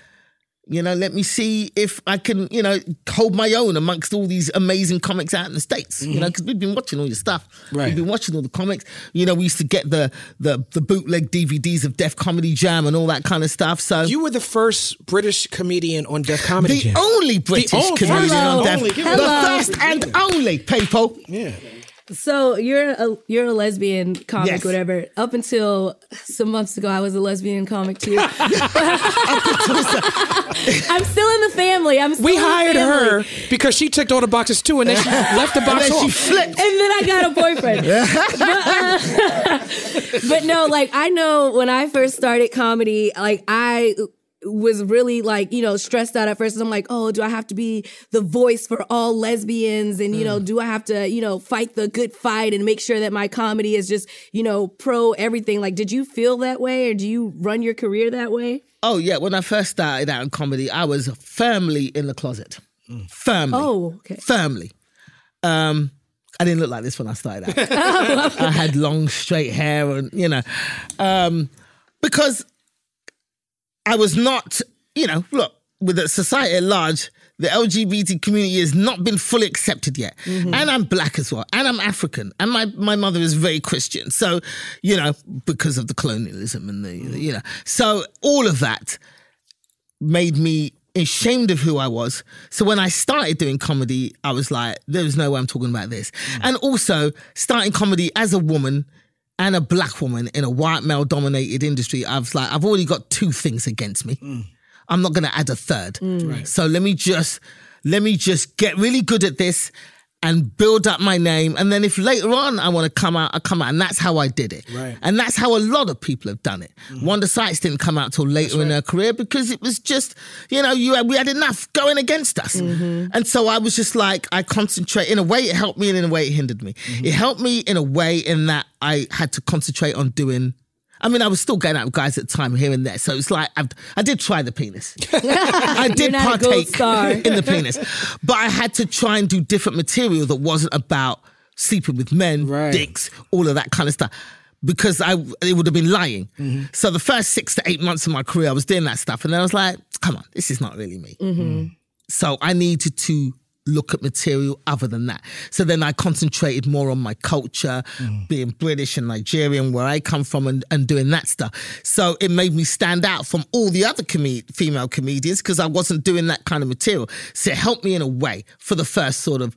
You know, let me see if I can, you know, hold my own amongst all these amazing comics out in the states. You know, because we've been watching all your stuff. Mm-hmm. Right. We've been watching all the comics. You know, we used to get the the the bootleg DVDs of Def Comedy Jam and all that kind of stuff. So You were the first British comedian on Def Comedy the Jam. only British only- comedian Hello. on Def, Only, the first and only people. yeah. So you're a you're a lesbian comic, Yes. whatever. Up until some months ago, I was a lesbian comic too. I'm still in the family. I'm still We in the hired her because she ticked all the boxes too, and then she left the And box then she flipped. and then I got a boyfriend. but, uh, but no, like I know when I first started comedy, like I was really like you know stressed out at first. I'm like, oh, do I have to be the voice for all lesbians? And you know, do I have to you know fight the good fight and make sure that my comedy is just you know pro everything? Like, did you feel that way, or do you run your career that way? Oh yeah, when I first started out in comedy, I was firmly in the closet. Firmly. Oh, okay. Firmly. Um, I didn't look like this when I started out. I had long, straight hair, and you know, um, because I was not, you know, look with the society at large. The LGBT community has not been fully accepted yet, mm-hmm. and I'm black as well, and I'm African, and my my mother is very Christian. So, you know, because of the colonialism and the, mm-hmm. you know, so all of that made me ashamed of who I was. So when I started doing comedy, I was like, there was no way I'm talking about this. Mm. And also starting comedy as a woman and a black woman in a white male dominated industry, I was like, I've already got two things against me. Mm. I'm not gonna add a third. Mm. So let me just let me just get really good at this and build up my name. And then if later on I want to come out, I come out. And that's how I did it. Right. And that's how a lot of people have done it. Mm-hmm. Wanda Sykes didn't come out till later in her career because it was just, you know, you had, we had enough going against us. Mm-hmm. And so I was just like, I concentrate. In a way, it helped me, and in a way, it hindered me. Mm-hmm. It helped me in a way in that I had to concentrate on doing. I mean, I was still going out with guys at the time here and there, so it's like I've, I did try the penis. I did not a gold partake in the penis, but I had to try and do different material that wasn't about sleeping with men, Right. dicks, all of that kind of stuff. Because I, it would have been lying. Mm-hmm. So the first six to eight months of my career, I was doing that stuff, and then I was like, "Come on, this is not really me." Mm-hmm. So I needed to look at material other than that. So then I concentrated more on my culture, mm. being British and Nigerian, where I come from, and, and doing that stuff. So it made me stand out from all the other com- female comedians because I wasn't doing that kind of material. So it helped me in a way for the first sort of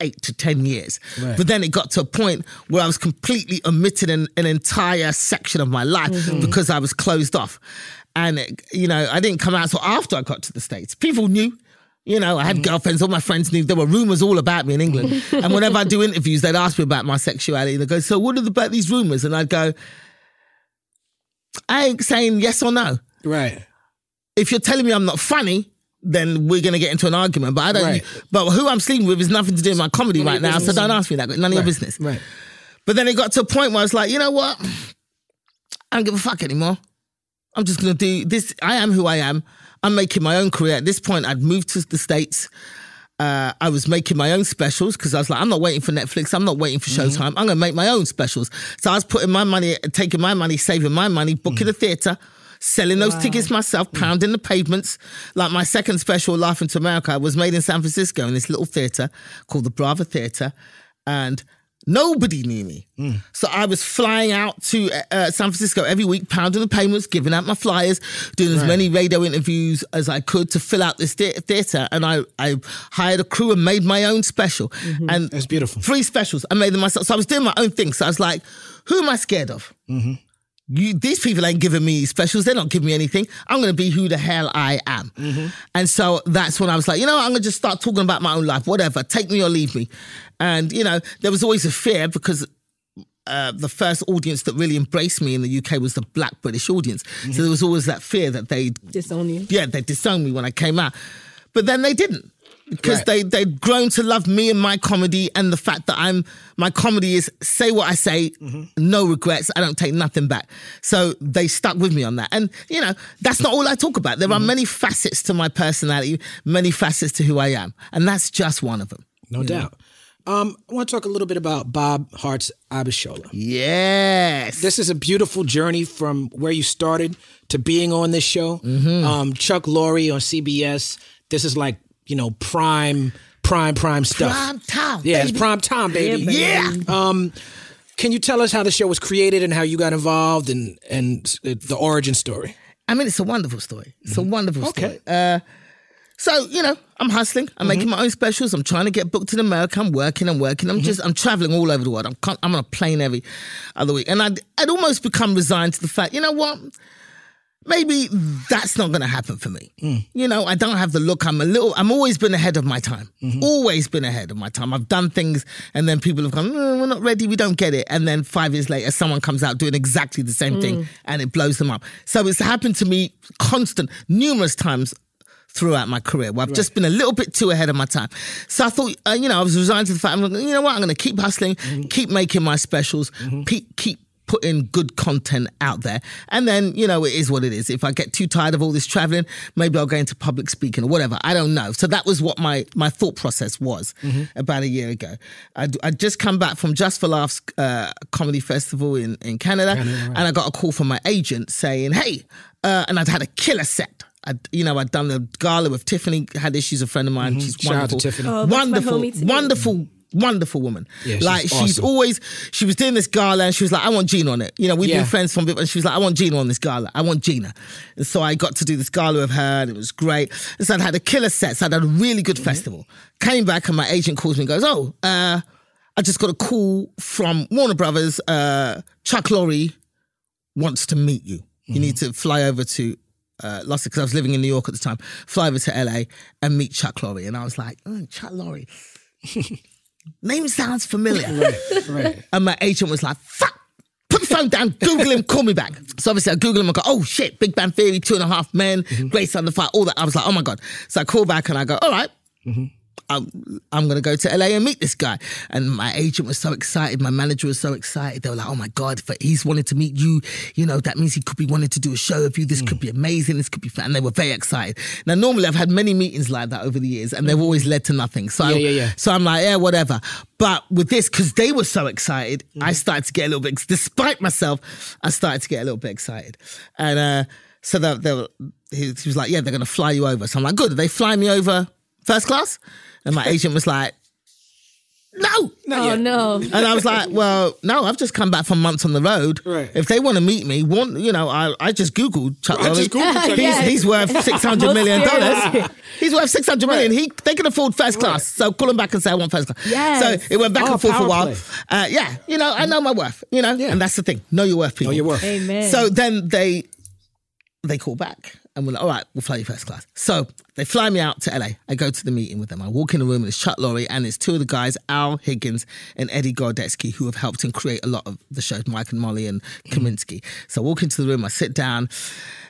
eight to 10 years. But then it got to a point where I was completely omitting an, an entire section of my life mm-hmm. because I was closed off. And, it- you know, I didn't come out until after I got to the States. People knew. You know, I had mm-hmm. girlfriends, all my friends knew. There were rumors all about me in England. and whenever I do interviews, they'd ask me about my sexuality. They'd go, So, what are about these rumors? And I'd go, I ain't saying yes or no Right. if you're telling me I'm not funny, then we're gonna get into an argument. But I don't. Right. But who I'm sleeping with is nothing to do with my comedy None of right your now. So business. don't ask me that. None of your business. Right. But then it got to a point where I was like, you know what? I don't give a fuck anymore. I'm just gonna do this. I am who I am. I'm making my own career. At this point, I'd moved to the states. Uh, I was making my own specials because I was like, I'm not waiting for Netflix. I'm not waiting for mm-hmm. Showtime. I'm gonna make my own specials. So I was putting my money, taking my money, saving my money, booking mm. a theater, selling those tickets myself, mm. pounding the pavements. Like my second special, Laughing to America, was made in San Francisco in this little theater called the Brava Theater. And nobody knew me. So I was flying out to uh, uh, San Francisco every week, pounding the pavements, giving out my flyers, doing as many radio interviews as I could to fill out this thea- theater. And I, I hired a crew and made my own special. And That's beautiful. three specials. I made them myself. So I was doing my own thing. So I was like, who am I scared of? You, these people ain't giving me specials. They're not giving me anything. I'm going to be who the hell I am. And so that's when I was like, you know? I'm going to just start talking about my own life, whatever. Take me or leave me. And, you know, there was always a fear because uh, the first audience that really embraced me in the UK was the black British audience. So there was always that fear that they'd Disown you. yeah, they disowned me when I came out. But then they didn't. Because Right. they they'd grown to love me and my comedy and the fact that I'm my comedy is say what I say, no regrets, I don't take nothing back. So they stuck with me on that. And you know, that's not all I talk about. There are many facets to my personality, many facets to who I am. And that's just one of them. No doubt. Um, I want to talk a little bit about Bob Hearts Abishola. Yes. This is a beautiful journey from where you started to being on this show. Mm-hmm. Um, Chuck Lorre on CBS. This is like you know prime, prime, prime stuff. Prime time, Yeah, it's prime time, baby. Yeah. Um, can you tell us how the show was created and how you got involved and and the origin story? I mean, it's a wonderful story. It's a wonderful Mm-hmm. Okay. story. Uh, so you know, I'm hustling. I'm making my own specials. I'm trying to get booked in America. I'm working. I'm working. I'm just. I'm traveling all over the world. I'm. I'm on a plane every other week, and I'd. I'd almost become resigned to the fact. You know what? Maybe that's not going to happen for me. Mm. You know, I don't have the look. I'm a little. I'm always been ahead of my time. Mm-hmm. Always been ahead of my time. I've done things, and then people have gone, "Mm, "We're not ready. We don't get it." And then five years later, someone comes out doing exactly the same thing, mm. and it blows them up. So it's happened to me constant, numerous times throughout my career where I've just been a little bit too ahead of my time. So I thought, uh, you know, I was resigned to the fact, I'm like, you know what, I'm going to keep hustling, mm-hmm. keep making my specials, mm-hmm. keep, keep putting good content out there. And then, you know, it is what it is. If I get too tired of all this traveling, maybe I'll go into public speaking or whatever. I don't know. So that was what my, my thought process was about a year ago. I'd, I'd just come back from Just for Laughs uh, Comedy Festival in, in Canada, and I got a call from my agent saying, hey, uh, and I'd had a killer set. I'd, you know, I'd done the gala with Tiffany Haddish. She's a friend of mine. She's Shout out to wonderful. Tiffany. Oh, that's wonderful, too. wonderful, wonderful woman. Yeah, she's like she's awesome. always she was doing this gala and she was like, I want Gina on it. You know, we've Yeah. been friends from bit and she was like, I want Gina on this gala. I want Gina. And so I got to do this gala with her and it was great. And so I'd had a killer set. So I'd had a really good festival. Came back and my agent calls me and goes, Oh, uh, I just got a call from Warner Brothers. Uh, Chuck Lorre wants to meet you. You need to fly over to uh, Los because I was living in New York at the time. Fly over to LA and meet Chuck Lorre. And I was like, oh, Chuck Lorre. Name sounds familiar. Right. And my agent was like, fuck. Put the phone down, Google him, call me back. So obviously I Google him, I go, oh shit, Big Bang Theory, Two and a Half Men, mm-hmm. Grace Under Fire, all that. I was like, oh my God. So I call back and I go, all right, mm-hmm. I'm, I'm going to go to LA and meet this guy. And my agent was so excited. My manager was so excited. They were like, oh my God, if he's wanted to meet you, you know, that means he could be wanting to do a show with you. This could be amazing. This could be fun. And they were very excited. Now, normally I've had many meetings like that over the years and they've always led to nothing. So, I- Yeah, yeah, yeah. so I'm like, yeah, whatever. But with this, because they were so excited, I started to get a little bit, despite myself, I started to get a little bit excited. And uh, so they, they were, he, he was like, yeah, they're going to fly you over. So I'm like, good. They fly me over first class? And my agent was like, no. Oh no. And I was like, well, no, I've just come back from months on the road. Right. If they want to meet me, want you know, I, I just Googled Chuck I just Googled Chuck he's, he's worth six hundred million dollars. Most He's worth six hundred million. He they can afford first class. So call him back and say I want first class. Yes. So it went back Oh, and forth for a power while. play. Uh, yeah, you know, I know my worth. You know, Yeah. and that's the thing. Know your worth, people. Know your worth. Amen. So then they they call back and we're like, all right, we'll fly you first class. So they fly me out to LA. I go to the meeting with them. I walk in the room and it's Chuck Lorre and it's two of the guys, Al Higgins and Eddie Gorodetsky, who have helped and create a lot of the shows, Mike and Molly and Kominsky. So I walk into the room, I sit down.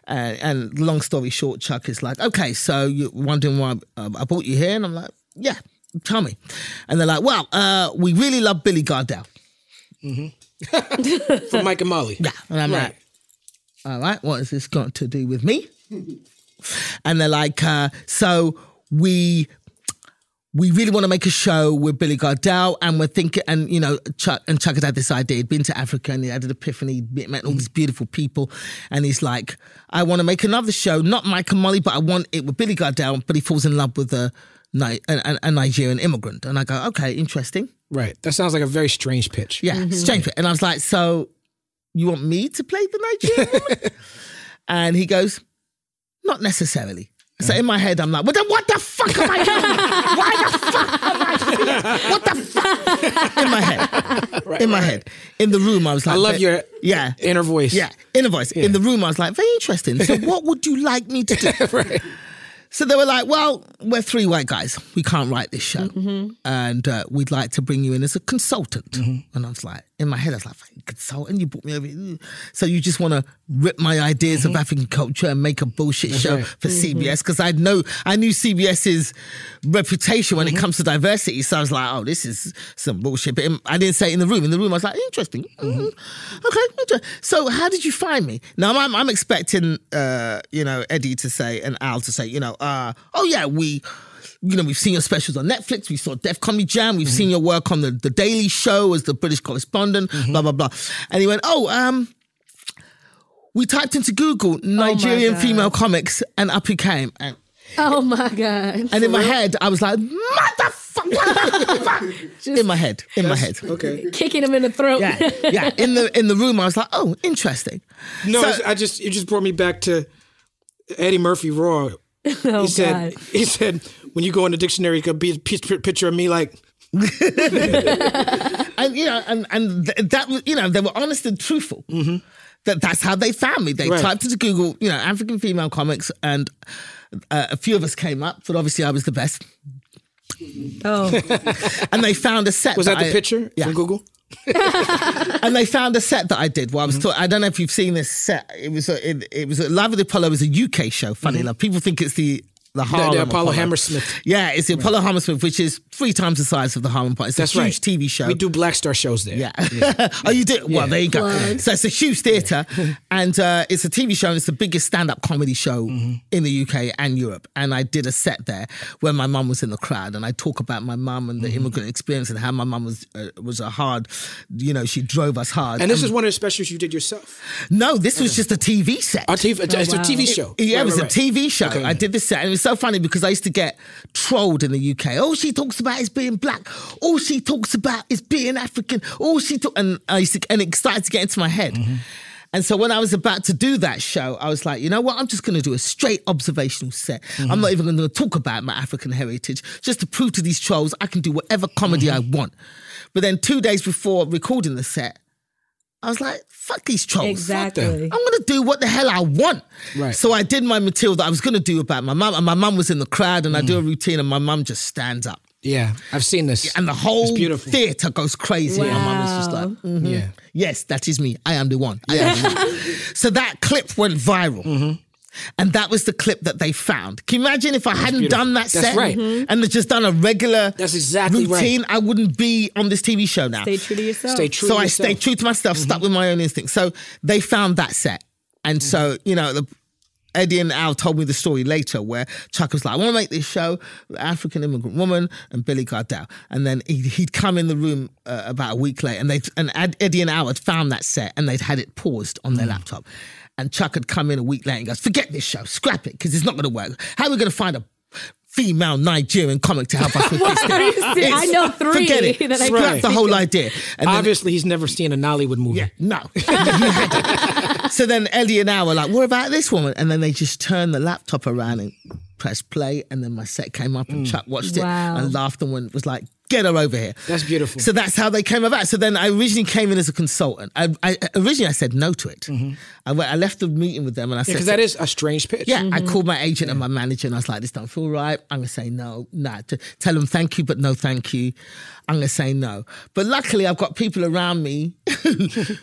Uh, and long story short, Chuck is like, okay, so you're wondering why uh, I brought you here? And I'm like, yeah, tell me. And they're like, well, uh, we really love Billy Gardell. From Mike and Molly. Yeah. And I'm Right. like, all right, what has this got to do with me? and they're like, uh, so we we really want to make a show with Billy Gardell, and we're thinking, and you know, Chuck and Chuck had had this idea. He'd been to Africa and he had an epiphany, met met all these beautiful people, and he's like, I want to make another show, not Mike and Molly, but I want it with Billy Gardell, but he falls in love with a, a, a Nigerian immigrant, and I go, okay, interesting, Right. That sounds like a very strange pitch. yeah, strange bit. And I was like, so you want me to play the Nigerian woman? and he goes, not necessarily. So in my head, I'm like, well, then what the fuck am I doing? Why the fuck am I? What the fuck? In my head. in my head. In the room, I was like, I love your yeah. inner voice. Yeah, inner voice. In the room, I was like, very interesting. So what would you like me to do? right. So they were like, well, we're three white guys. We can't write this show. Mm-hmm. And uh, we'd like to bring you in as a consultant. And I was like, in my head, I was like, "Fucking consultant? You brought me over here. So you just want to rip my ideas of African culture and make a bullshit show Mm-hmm. for CBS? Because I know, I knew CBS's reputation when Mm-hmm. it comes to diversity. So I was like, oh, this is some bullshit. But I didn't say it in the room. In the room, I was like, interesting. Mm-hmm. Mm, Okay. So how did you find me? Now I'm, I'm expecting, uh, you know, Eddie to say and Al to say, you know, uh, oh yeah, we, you know, we've seen your specials on Netflix. We saw Def Comedy Jam. We've seen your work on the, the Daily Show as the British correspondent. Blah blah blah. And he went, oh, um, we typed into Google Nigerian God. female comics, and up he came. And, Oh my god. and in my head, I was like, motherfucker, what the fuck? in my head, in my head. Okay. Kicking him in the throat. Yeah, yeah. In the in the room, I was like, oh, interesting. No, So- I just it just brought me back to Eddie Murphy Raw. Oh He said god. he said when you go in the dictionary, it could be a picture of me like and you know, and and th- that you know, they were honest and truthful. That that's how they found me. They Mm-hmm. Right. typed into Google, you know, African female comics, and uh, a few of us came up, but obviously I was the best. Oh. And they found a set. was that the I- picture Yeah. from Google? and they found a set that I did. Well, I Mm-hmm. was. I don't know if you've seen this set. It was. A, it, it was a, Live at the Apollo. was a UK show. Funny enough, people think it's the the Mm-hmm. The, the Apollo Hammersmith. Yeah, it's the Apollo Hammersmith, which is three times the size of the Harlem Party. It's That's a right. huge TV show. We do Black Star shows there. Yeah. oh, you did? Well, there you go. Plug. So it's a huge theatre, and uh, it's a TV show, and it's the biggest stand-up comedy show in the UK and Europe. And I did a set there where my mum was in the crowd, and I talk about my mum and the immigrant experience and how my mum was uh, was a hard, you know, she drove us hard. And this is one of the specials you did yourself. no, this was just a TV set. A TV, it's wow. a TV show. Yeah, Right, it was right, a right. TV show. Okay. I did this set, and it was so funny because I used to get trolled in the UK. All she talks about is being black. All she talks about is being African. All she talk, and I used to, and it started to get into my head. Mm-hmm. And so when I was about to do that show, I was like, you know what? I'm just going to do a straight observational set. Mm-hmm. I'm not even going to talk about my African heritage, just to prove to these trolls I can do whatever comedy Mm-hmm. I want. But then two days before recording the set, I was like, fuck these trolls. Exactly. I'm gonna do what the hell I want. Right. So I did my material that I was gonna do about my mum, and my mum was in the crowd, and I do a routine, and my mum just stands up, Yeah, I've seen this. and the whole theater goes crazy. And my mum is just like, Wow. "Mhm. Yeah. yes, that is me. I am the one. I am the one. so that clip went viral. And that was the clip that they found. Can you imagine if I hadn't beautiful. done that That's set right. And had just done a regular That's exactly right. routine? I wouldn't be on this TV show now Stay true to yourself. Stay true. so to I yourself. stayed true to myself, stuck with my own instincts. So they found that set. And so, you know, the, Eddie and Al told me the story later where Chuck was like, I want to make this show African immigrant woman and Billy Gardell. And then he'd, he'd come in the room uh, about a week later and they and Ed- Eddie and Al had found that set and they'd had it paused on their laptop. And Chuck had come in a week later and goes, forget this show, scrap it, because it's not going to work. How are we going to find a female Nigerian comic to help us with this Are you thing? I know three Forget it. that I Scrap can't the whole idea. And then- Obviously, he's never seen a Nollywood movie. yeah, no. You had to. so then Eddie and I were like, what about this woman? And then they just turned the laptop around and pressed play. And then my set came up and mm. Chuck watched Wow. it and laughed and went, was like, get her over here. That's beautiful. So that's how they came about. So then I originally came in as a consultant. I, I originally I said no to it. Mm-hmm. I, went, I left the meeting with them and I said, Because that is a strange pitch. yeah, I mm-hmm. called my agent and my manager, and I was like, "This don't feel right. I'm gonna say no, nah. To tell them thank you, but no thank you. I'm gonna say no." But luckily, I've got people around me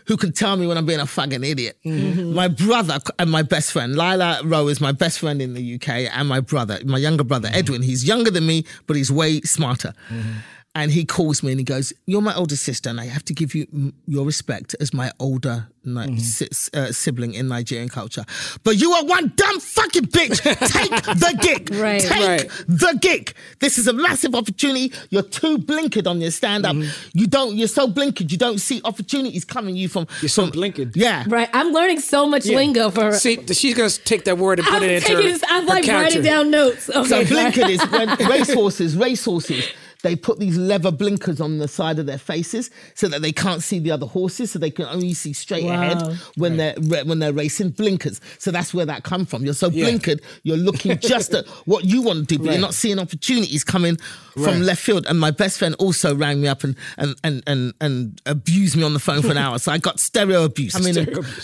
who can tell me when I'm being a fucking idiot. Mm-hmm. My brother and my best friend, Lila Rowe, is my best friend in the UK, and my brother, my younger brother Edwin. He's younger than me, but he's way smarter. Mm-hmm. And he calls me and he goes, "You're my older sister, and I have to give you your respect as my older Ni- Mm-hmm. si- uh, sibling in Nigerian culture. But you are one dumb fucking bitch. Take the gig. Right. Take Right. the gig. This is a massive opportunity. You're too blinkered on your stand up. You don't. You're so blinkered. You don't see opportunities coming you from. You're so from blinkered. Yeah. Right. I'm learning so much Yeah. lingo for her. See, she's gonna take that word and put I'm it into taking her, this, I'm her like character. writing down notes. Okay. So blinkered is when racehorses, racehorses, they put these leather blinkers on the side of their faces so that they can't see the other horses, so they can only see straight Wow. ahead when they're when they're racing. Blinkers. So that's where that come from. You're so Yeah. blinkered, you're looking just at what you want to do, but Right. you're not seeing opportunities coming from Right. left field. And my best friend also rang me up and and and and, and abused me on the phone for an hour. So I got stereo abuse. I mean,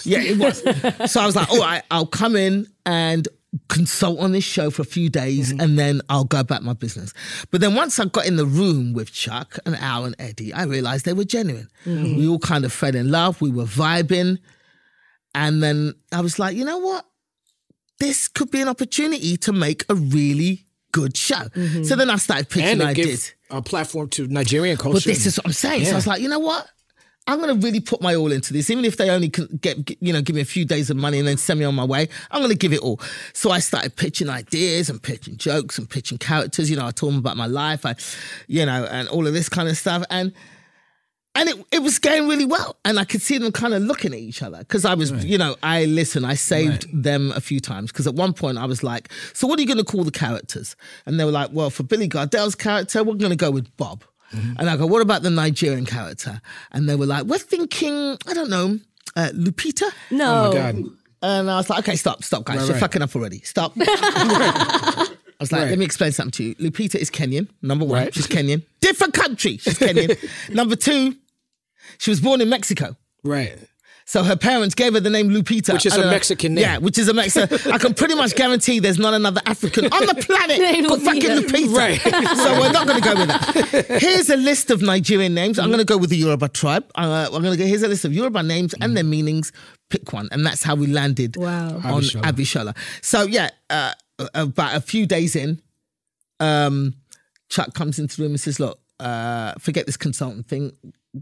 yeah, it was. so I was like, all right, I'll come in and consult on this show for a few days Mm-hmm. and then I'll go about my business. But then once I got in the room with Chuck and Al and Eddie, I realized they were genuine. Mm-hmm. We all kind of fell in love. We were vibing. And then I was like, you know what? This could be an opportunity to make a really good show. So then I started pitching Mm-hmm. and ideas. a platform to Nigerian culture. But this is what I'm saying. So I was like, you know what? I'm going to really put my all into this, even if they only can get, you know, give me a few days of money and then send me on my way. I'm going to give it all. So I started pitching ideas and pitching jokes and pitching characters. You know, I told them about my life, I, you know, and all of this kind of stuff. And and it, it was going really well. And I could see them kind of looking at each other because I was, you know, I listen, I saved them a few times because at one point I was like, so what are you going to call the characters? And they were like, well, for Billy Gardell's character, we're going to go with Bob. And I go, what about the Nigerian character? And they were like, we're thinking, I don't know, uh, Lupita? no. Oh my god. And I was like, okay, stop, stop, guys. Right, You're right. fucking up already. Stop. I was like, Right. let me explain something to you. Lupita is Kenyan, number one. Right. She's Kenyan. Different country. She's Kenyan. number two, she was born in Mexico. Right. So her parents gave her the name Lupita. Which is a don't know- Mexican name. Yeah, which is a Mexican. I can pretty much guarantee there's not another African on the planet called fucking Lupita. Lupita. Right. So we're not going to go with that. Here's a list of Nigerian names. I'm going to go with the Yoruba tribe. Uh, I'm going to go. Here's a list of Yoruba names and their meanings. Pick one, and that's how we landed Wow. on Abishola. Abishola. So yeah, uh, about a few days in, um, Chuck comes into the room and says, "Look, uh, forget this consultant thing.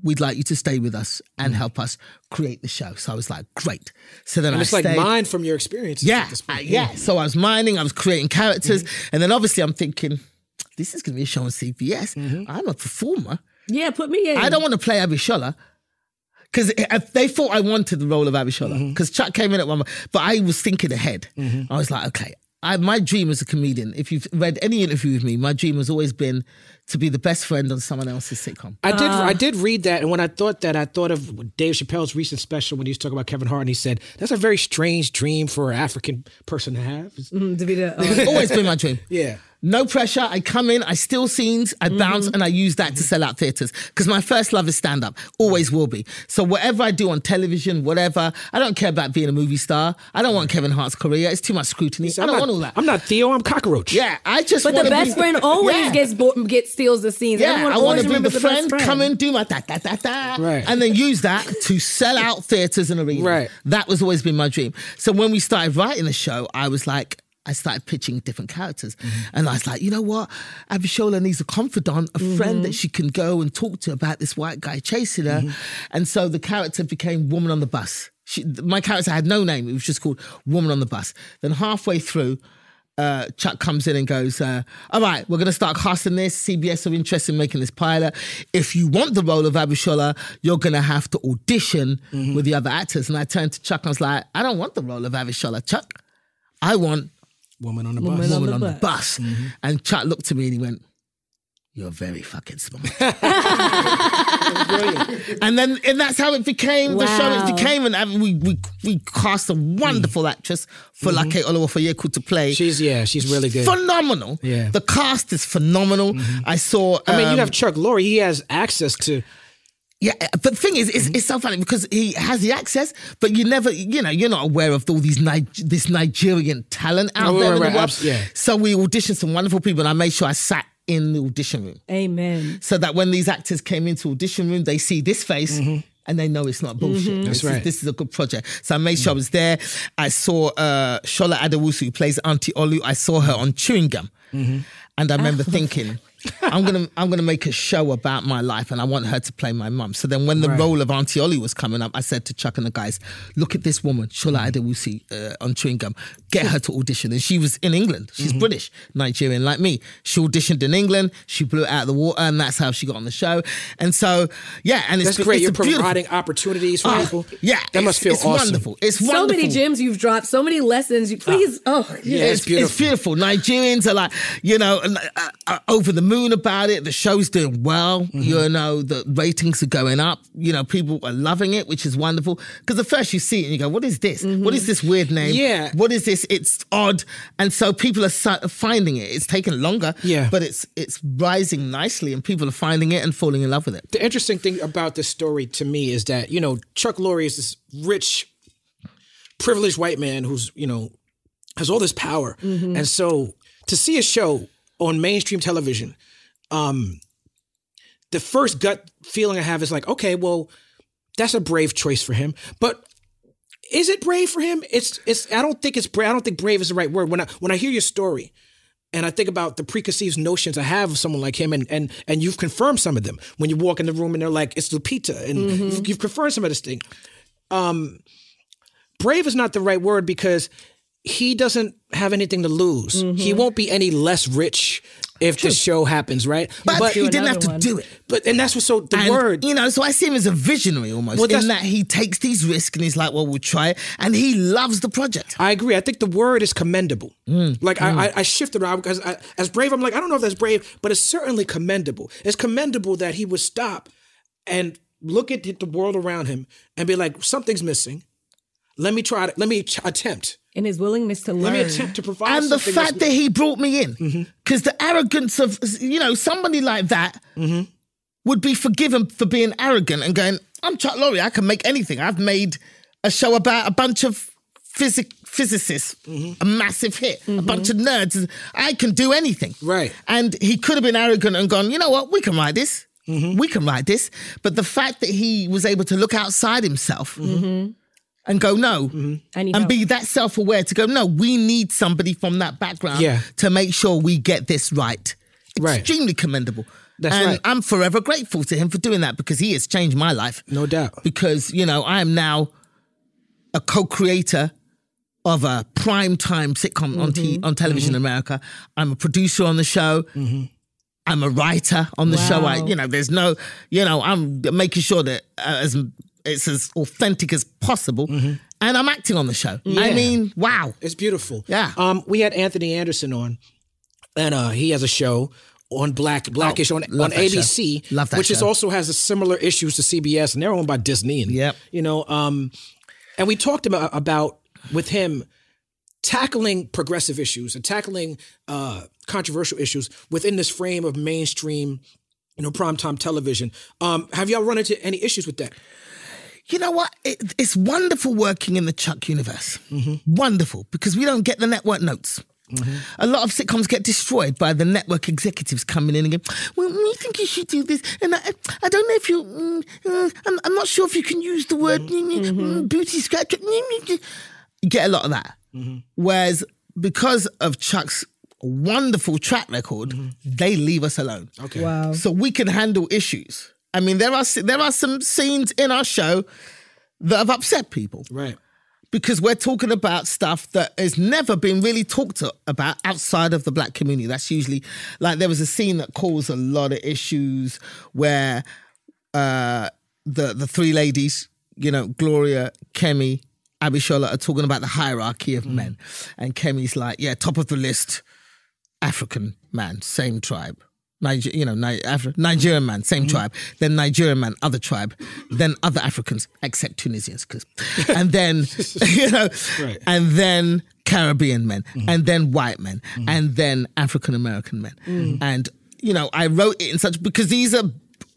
We'd like you to stay with us and help us create the show." So I was like, "Great." So then And I it's like mine from your experience. Yeah, uh, yeah. So I was mining, I was creating characters, Mm-hmm. and then obviously I'm thinking, this is going to be a show on CBS. Mm-hmm. I'm a performer. Yeah, put me in. I don't want to play Abishola. Because they thought I wanted the role of Abishola. Mm-hmm. Because Chuck came in at one, but I was thinking ahead. I was like, okay, I, my dream as a comedian, if you've read any interview with me, my dream has always been to be the best friend on someone else's sitcom. I did. Ah. I did read that, and when I thought that, I thought of Dave Chappelle's recent special when he was talking about Kevin Hart, and he said that's a very strange dream for an African person to have. Mm, to be the, uh, always been my dream. Yeah. No pressure. I come in, I steal scenes, I Mm-hmm. bounce, and I use that to sell out theaters. Because my first love is stand up, always will be. So whatever I do on television, whatever, I don't care about being a movie star. I don't want Kevin Hart's career. It's too much scrutiny. I I'm don't not, want all that. I'm not Theo. I'm Cockroach. yeah, I just. but the best be- friend always Yeah. gets bo- gets steals the scenes. Yeah, Everyone I want to be the remembers friend, best come in, do my da da da da, Right. and then use that to sell out theaters and arenas. Right. That was always been my dream. So when we started writing the show, I was like, I started pitching different characters, Mm-hmm. and I was like, you know what, Abishola needs a confidant, a Mm-hmm. friend that she can go and talk to about this white guy chasing her, Mm-hmm. and so the character became Woman on the Bus. She, my character had no name; it was just called Woman on the Bus. Then halfway through uh, Chuck comes in and goes, uh, All right, we're going to start casting this. CBS are interested in making this pilot. If you want the role of Abishola, you're going to have to audition with the other actors. And I turned to Chuck and I was like, I don't want the role of Abishola. Chuck, I want Woman on the Woman bus. on Woman the on the Bus. Bus. And Chuck looked at me and he went, You're very fucking smart. and then and that's how it became the show. It became, and uh, we we we cast a wonderful actress for Lake Oluwafoyeku to play She's yeah. She's really good. phenomenal. Yeah. Mm-hmm. The cast is phenomenal. I saw. I mean, um, you have Chuck Lorre. He has access to. Yeah, but the thing is, it's, it's so funny because he has the access, but you never, you know, you're not aware of all these Ni- this Nigerian talent out Oh, there right, in the right, world. abs- yeah. So we auditioned some wonderful people, and I made sure I sat in the audition room Amen. so that when these actors came into audition room, they see this face. And they know it's not bullshit. Mm-hmm. That's this, right. is, this is a good project. So I made sure I was there. I saw uh, Shola Adewusi, who plays Auntie Olu. I saw her on Chewing Gum. Mm-hmm. And I remember thinking, I'm gonna I'm gonna make a show about my life, and I want her to play my mum. So then, when the Right. role of Auntie Olu was coming up, I said to Chuck and the guys, "Look at this woman, Shola Adewusi, uh, on chewing gum. Get her to audition." And she was in England. She's Mm-hmm. British, Nigerian, like me. She auditioned in England. She blew it out of the water, and that's how she got on the show. And so, yeah, and it's That's great. It's You're a beautiful- providing opportunities for Ah, people. Yeah, that must it's- feel it's awesome. wonderful. It's So many gems you've dropped, so many lessons. You, please, oh, Yeah, it's, it's beautiful. It's beautiful. Nigerians are like, you know, uh, uh, over the moon about it. The show's doing well. Mm-hmm. You know, the ratings are going up. You know, people are loving it, which is wonderful. Because at first you see it and you go, what is this? What is this weird name? Yeah. What is this? It's odd. And so people are finding it. It's taken longer. Yeah. But it's it's rising nicely and people are finding it and falling in love with it. The interesting thing about this story to me is that you know Chuck Lorre is this rich, privileged white man who's you know has all this power, and so to see a show on mainstream television, um, the first gut feeling I have is like, okay, well, that's a brave choice for him, but. Is it brave for him? It's it's. I don't think it's brave. I don't think brave is the right word. When I when I hear your story, and I think about the preconceived notions I have of someone like him, and and and you've confirmed some of them when you walk in the room and they're like, "It's Lupita," and you've, you've confirmed some of this thing. Um, brave is not the right word because he doesn't have anything to lose. He won't be any less rich if the show happens, right? But, he didn't have to one. do it. but and that's what so the And, word. You know, so I see him as a visionary almost Well, in that he takes these risks and he's like, well, we'll try it. And he loves the project. I agree. I think the word is commendable. Mm, Like I, I, I shifted around because I, as brave, I'm like I don't know if that's brave, but it's certainly commendable. It's commendable that he would stop and look at the world around him and be like, something's missing. Let me try. To, let me ch- attempt. In his willingness to learn. Let me attempt to provide. and the something fact that he brought me in, mm-hmm. because the arrogance of you know somebody like that mm-hmm. would be forgiven for being arrogant and going, "I'm Chuck Lorre. I can make anything. I've made a show about a bunch of physic physicists, mm-hmm. a massive hit, a bunch of nerds. I can do anything." Right. And he could have been arrogant and gone, "You know what? We can write this." We can write this, but the fact that he was able to look outside himself and go, no, I need and help. be that self aware to go, no, we need somebody from that background Yeah. to make sure we get this right. Right. Extremely commendable. That's and right. I'm forever grateful to him for doing that because he has changed my life. No doubt. Because, you know, I am now a co creator of a prime time sitcom on, Mm-hmm. t- on television in America. I'm a producer on the show. Mm-hmm. I'm a writer on the show. I, you know, there's no, you know, I'm making sure that uh, as it's as authentic as possible, and I'm acting on the show. I Mm-hmm. Mean, wow. It's beautiful. Yeah. Um, we had Anthony Anderson on, and uh, he has a show on Black Blackish on, Oh, on show. ABC, which is also has a similar issues to CBS, and they're owned by Disney. And, Yep. You know, um, and we talked about about with him tackling progressive issues and tackling uh, controversial issues within this frame of mainstream, you know, primetime television. Um, have y'all run into any issues with that? You know what? It, it's wonderful working in the Chuck universe. Mm-hmm. Wonderful because we don't get the network notes. Mm-hmm. A lot of sitcoms get destroyed by the network executives coming in and going, "Well, we think you should do this," and I, I don't know if you, mm, uh, I'm, I'm not sure if you can use the word mm-hmm. mm, mm, mm booty scratch. Mm, you get a lot of that. Whereas because of Chuck's wonderful track record, they leave us alone. Okay. Wow. So we can handle issues. I mean, there are there are some scenes in our show that have upset people Right. because we're talking about stuff that has never been really talked about outside of the black community. That's usually like there was a scene that caused a lot of issues where uh, the the three ladies, you know, Gloria, Kemi, Abishola are talking about the hierarchy of men, and Kemi's like, yeah, top of the list, African man, same tribe. Niger, you know, Ni- Afri- Nigerian man, same mm-hmm. tribe. Then Nigerian man, other tribe. Then other Africans, except Tunisians, because, and then, you know, Right. and then Caribbean men, mm-hmm. and then white men, mm-hmm. and then African American men, and you know, I wrote it in such because these are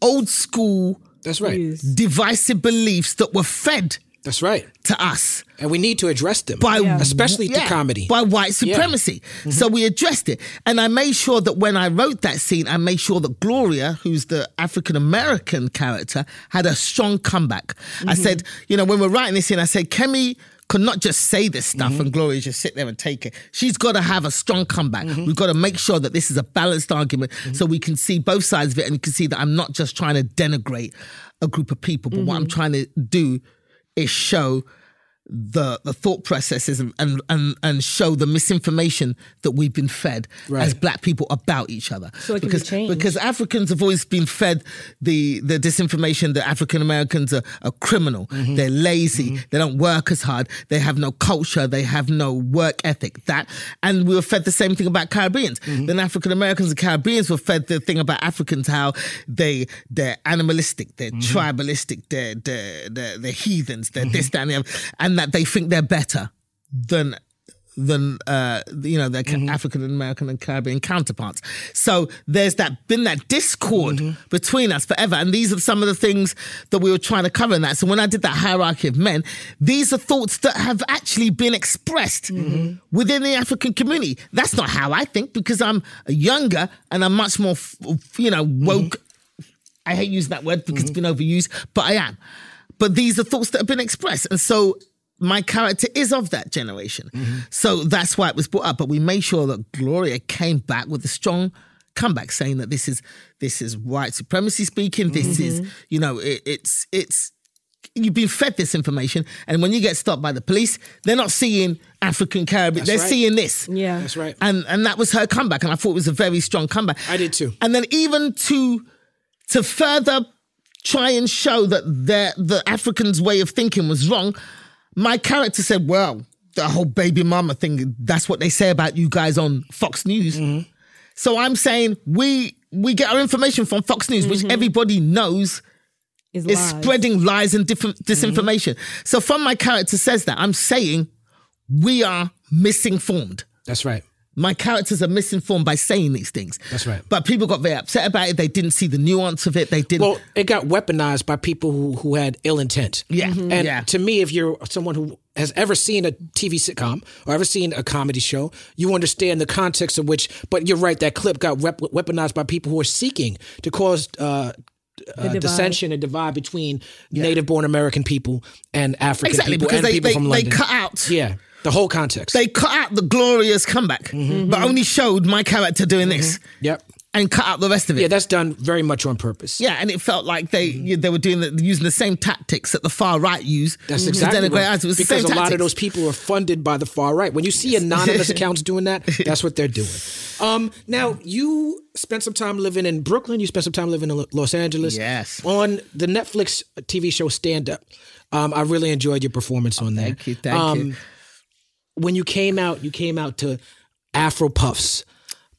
old school That's right. Yes. divisive beliefs that were fed That's right. to us And we need to address them, by especially yeah, the comedy. by white supremacy. So we addressed it, and I made sure that when I wrote that scene, I made sure that Gloria, who's the African American character, had a strong comeback. I said, you know, when we're writing this scene, I said, Kemi could not just say this stuff Mm-hmm. and Gloria just sit there and take it. She's got to have a strong comeback. Mm-hmm. We've got to make sure that this is a balanced argument so we can see both sides of it and you can see that I'm not just trying to denigrate a group of people, but what I'm Mm-hmm. trying to do is show the the thought processes and and and, and show the misinformation that we've been fed Right. as black people about each other. So it can be because changed. because Africans have always been fed the the disinformation that African Americans are, are criminal. Mm-hmm. They're lazy. They don't work as hard. They have no culture. They have no work ethic. That and we were fed the same thing about Caribbeans. Mm-hmm. Then African Americans and Caribbeans were fed the thing about Africans how they they're animalistic, they're Mm-hmm. tribalistic, they're they're they're, they're heathens, they're this that and the other, and that they think they're better than than uh, you know their Mm-hmm. African American and Caribbean counterparts. So there's that been that discord Mm-hmm. between us forever, and these are some of the things that we were trying to cover in that. So when I did that hierarchy of men, these are thoughts that have actually been expressed Mm-hmm. within the African community. That's not how I think because I'm younger and I'm much more you know woke. I hate using that word because it's been overused, but I am. But these are thoughts that have been expressed. And so my character is of that generation. Mm-hmm. So that's why it was brought up. But we made sure that Gloria came back with a strong comeback saying that this is this is white supremacy speaking. This mm-hmm. is, you know, it, it's it's you've been fed this information, and when you get stopped by the police, they're not seeing African Caribbean. That's they're right. seeing this. Yeah. That's right. And and that was her comeback, and I thought it was a very strong comeback. I did too. And then even to to further try and show that the the Africans' way of thinking was wrong, my character said, "Well, the whole baby mama thing. That's what they say about you guys on Fox News." Mm-hmm. So I'm saying we we get our information from Fox News, which everybody knows Is is lies. spreading lies and different Mm-hmm. disinformation. So from my character says that, I'm saying we are misinformed. That's right. My characters are misinformed by saying these things. That's right. But people got very upset about it. They didn't see the nuance of it. They didn't. Well, it got weaponized by people who, who had ill intent. Yeah. Mhm. And Yeah. to me, if you're someone who has ever seen a TV sitcom or ever seen a comedy show, you understand the context of which. But you're right, that clip got wep- weaponized by people who are seeking to cause uh, uh, divide. dissension and divide between native-born American people and African exactly people because and they, people they, from they London. cut out. yeah, the whole context. They cut out the glorious comeback, Mm-hmm. but only showed my character doing this yep. and cut out the rest of it. Yeah, that's done very much on purpose. Yeah, and it felt like they you- they were doing the, using the same tactics that the far right use. That's to exactly denigrate what, us. It was because a lot of those people are funded by the far right. When you see anonymous accounts doing that, that's what they're doing. Um, now you spent some time living in Brooklyn. You spent some time living in Los Angeles. Yes. On the Netflix TV show Stand Up, um, I really enjoyed your performance on that. Thank you, thank um, you. When you came out, you came out to Afro Puffs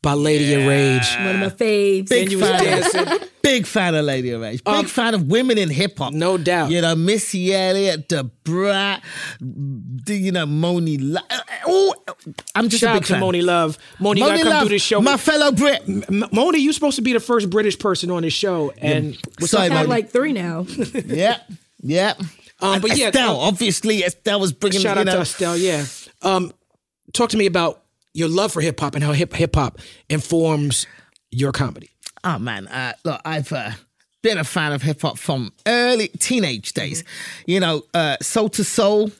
by Lady of Rage. One of my faves. Big And you was fan. dancing. Big fan of Lady of Rage. Big fan of women in hip hop. Um, No doubt. You know, Missy Elliott, the Brat, the, you know, Monie. Love. Oh, I'm just Shout a out big to fan. Monie Love. Monie, you gotta come Love, do this show. My fellow Brit. M- Monie, you're supposed to be the first British person on this show, and what's Sorry, up, I Monie. have like three now. yeah, yeah. Um, And but yeah, Estelle, um, obviously, Estelle was bringing. Shout you out know, to Estelle. Yeah. Um, talk to me about your love for hip hop and how hip hip hop informs your comedy. Oh man, uh, look, I've uh, been a fan of hip hop from early teenage days. You know, uh, Soul II Soul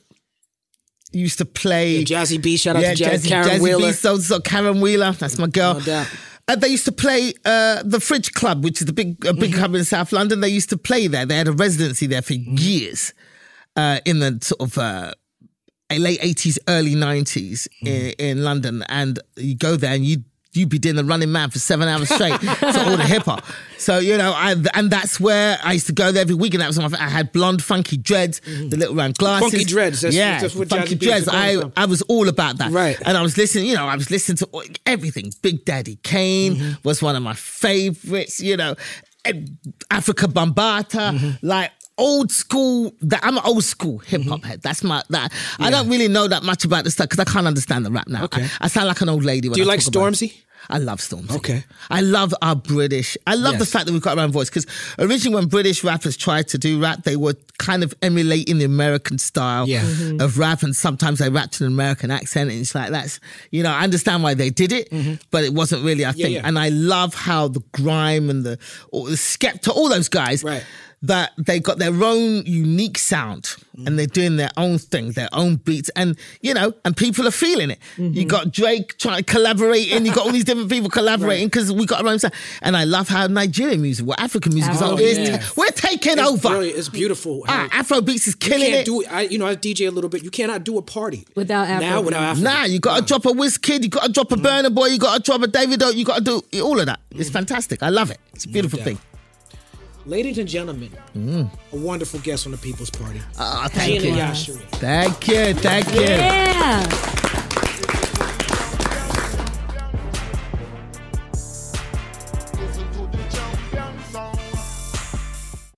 used to play. Jazzy B. Shout out yeah, to Jazz, Jazzy, Caron Jazzy Wheeler. B, Soul II Soul, Caron Wheeler. That's my girl. No. Uh, they used to play uh, the Fridge Club, which is the big a big Mm-hmm. club in South London. They used to play there. They had a residency there for years uh, in the sort of uh, late eighties, early 90s Mm-hmm. in, in London, and you go there and you you'd be doing the running man for seven hours straight to all the hip hop. So you know, I, and that's where I used to go there every week, and that was my. I had blonde, funky dreads, the little round glasses. Funky dreads, that's- yeah, that's what funky dreads. used to call I. I was all about that, Right. And I was listening, you know, I was listening to everything. Big Daddy Kane Mm-hmm. was one of my favorites, you know, Afrika Bambaataa, Mm-hmm. like old school. That I'm an old school hip hop head. That's my that. I don't really know that much about this stuff because I can't understand the rap now. Okay. I, I sound like an old lady. When Do you I like. Stormzy? I love Stormzy. Okay. I love our British. I love the fact that we've got our own voice because originally when British rappers tried to do rap, they were kind of emulating the American style Yeah. Mhm. of rap, and sometimes they rapped in an American accent, and it's like that's you know I understand why they did it, but it wasn't really our thing. yeah. And I love how the grime and the, the Skepta, all those guys, Right. That they got their own unique sound and they're mm. doing their own thing, their own beats, and you know, and people are feeling it. You mm-hmm. got Drake trying to collaborate, and you got all these different people collaborating because we got our own sound. And I love how Nigerian music, well, African music, is Oh, like, it's- yes. we're taking It's over. brilliant. It's beautiful. Ah, Afro beats is killing you killing can't it. do it. I, you know, I DJ a little bit. You cannot do a party Without now Afrobeat. without Afro. Nah, you got to drop a Wizkid, you got to drop a mm. Burna Boy, you got to drop a Davido, you got to do all of that. It's mm. fantastic. I love it. It's a beautiful doubt. thing. Ladies and gentlemen, a wonderful guest on the People's Party. Ah, thank Gina you. Yashere. Thank you. Thank you. Yeah.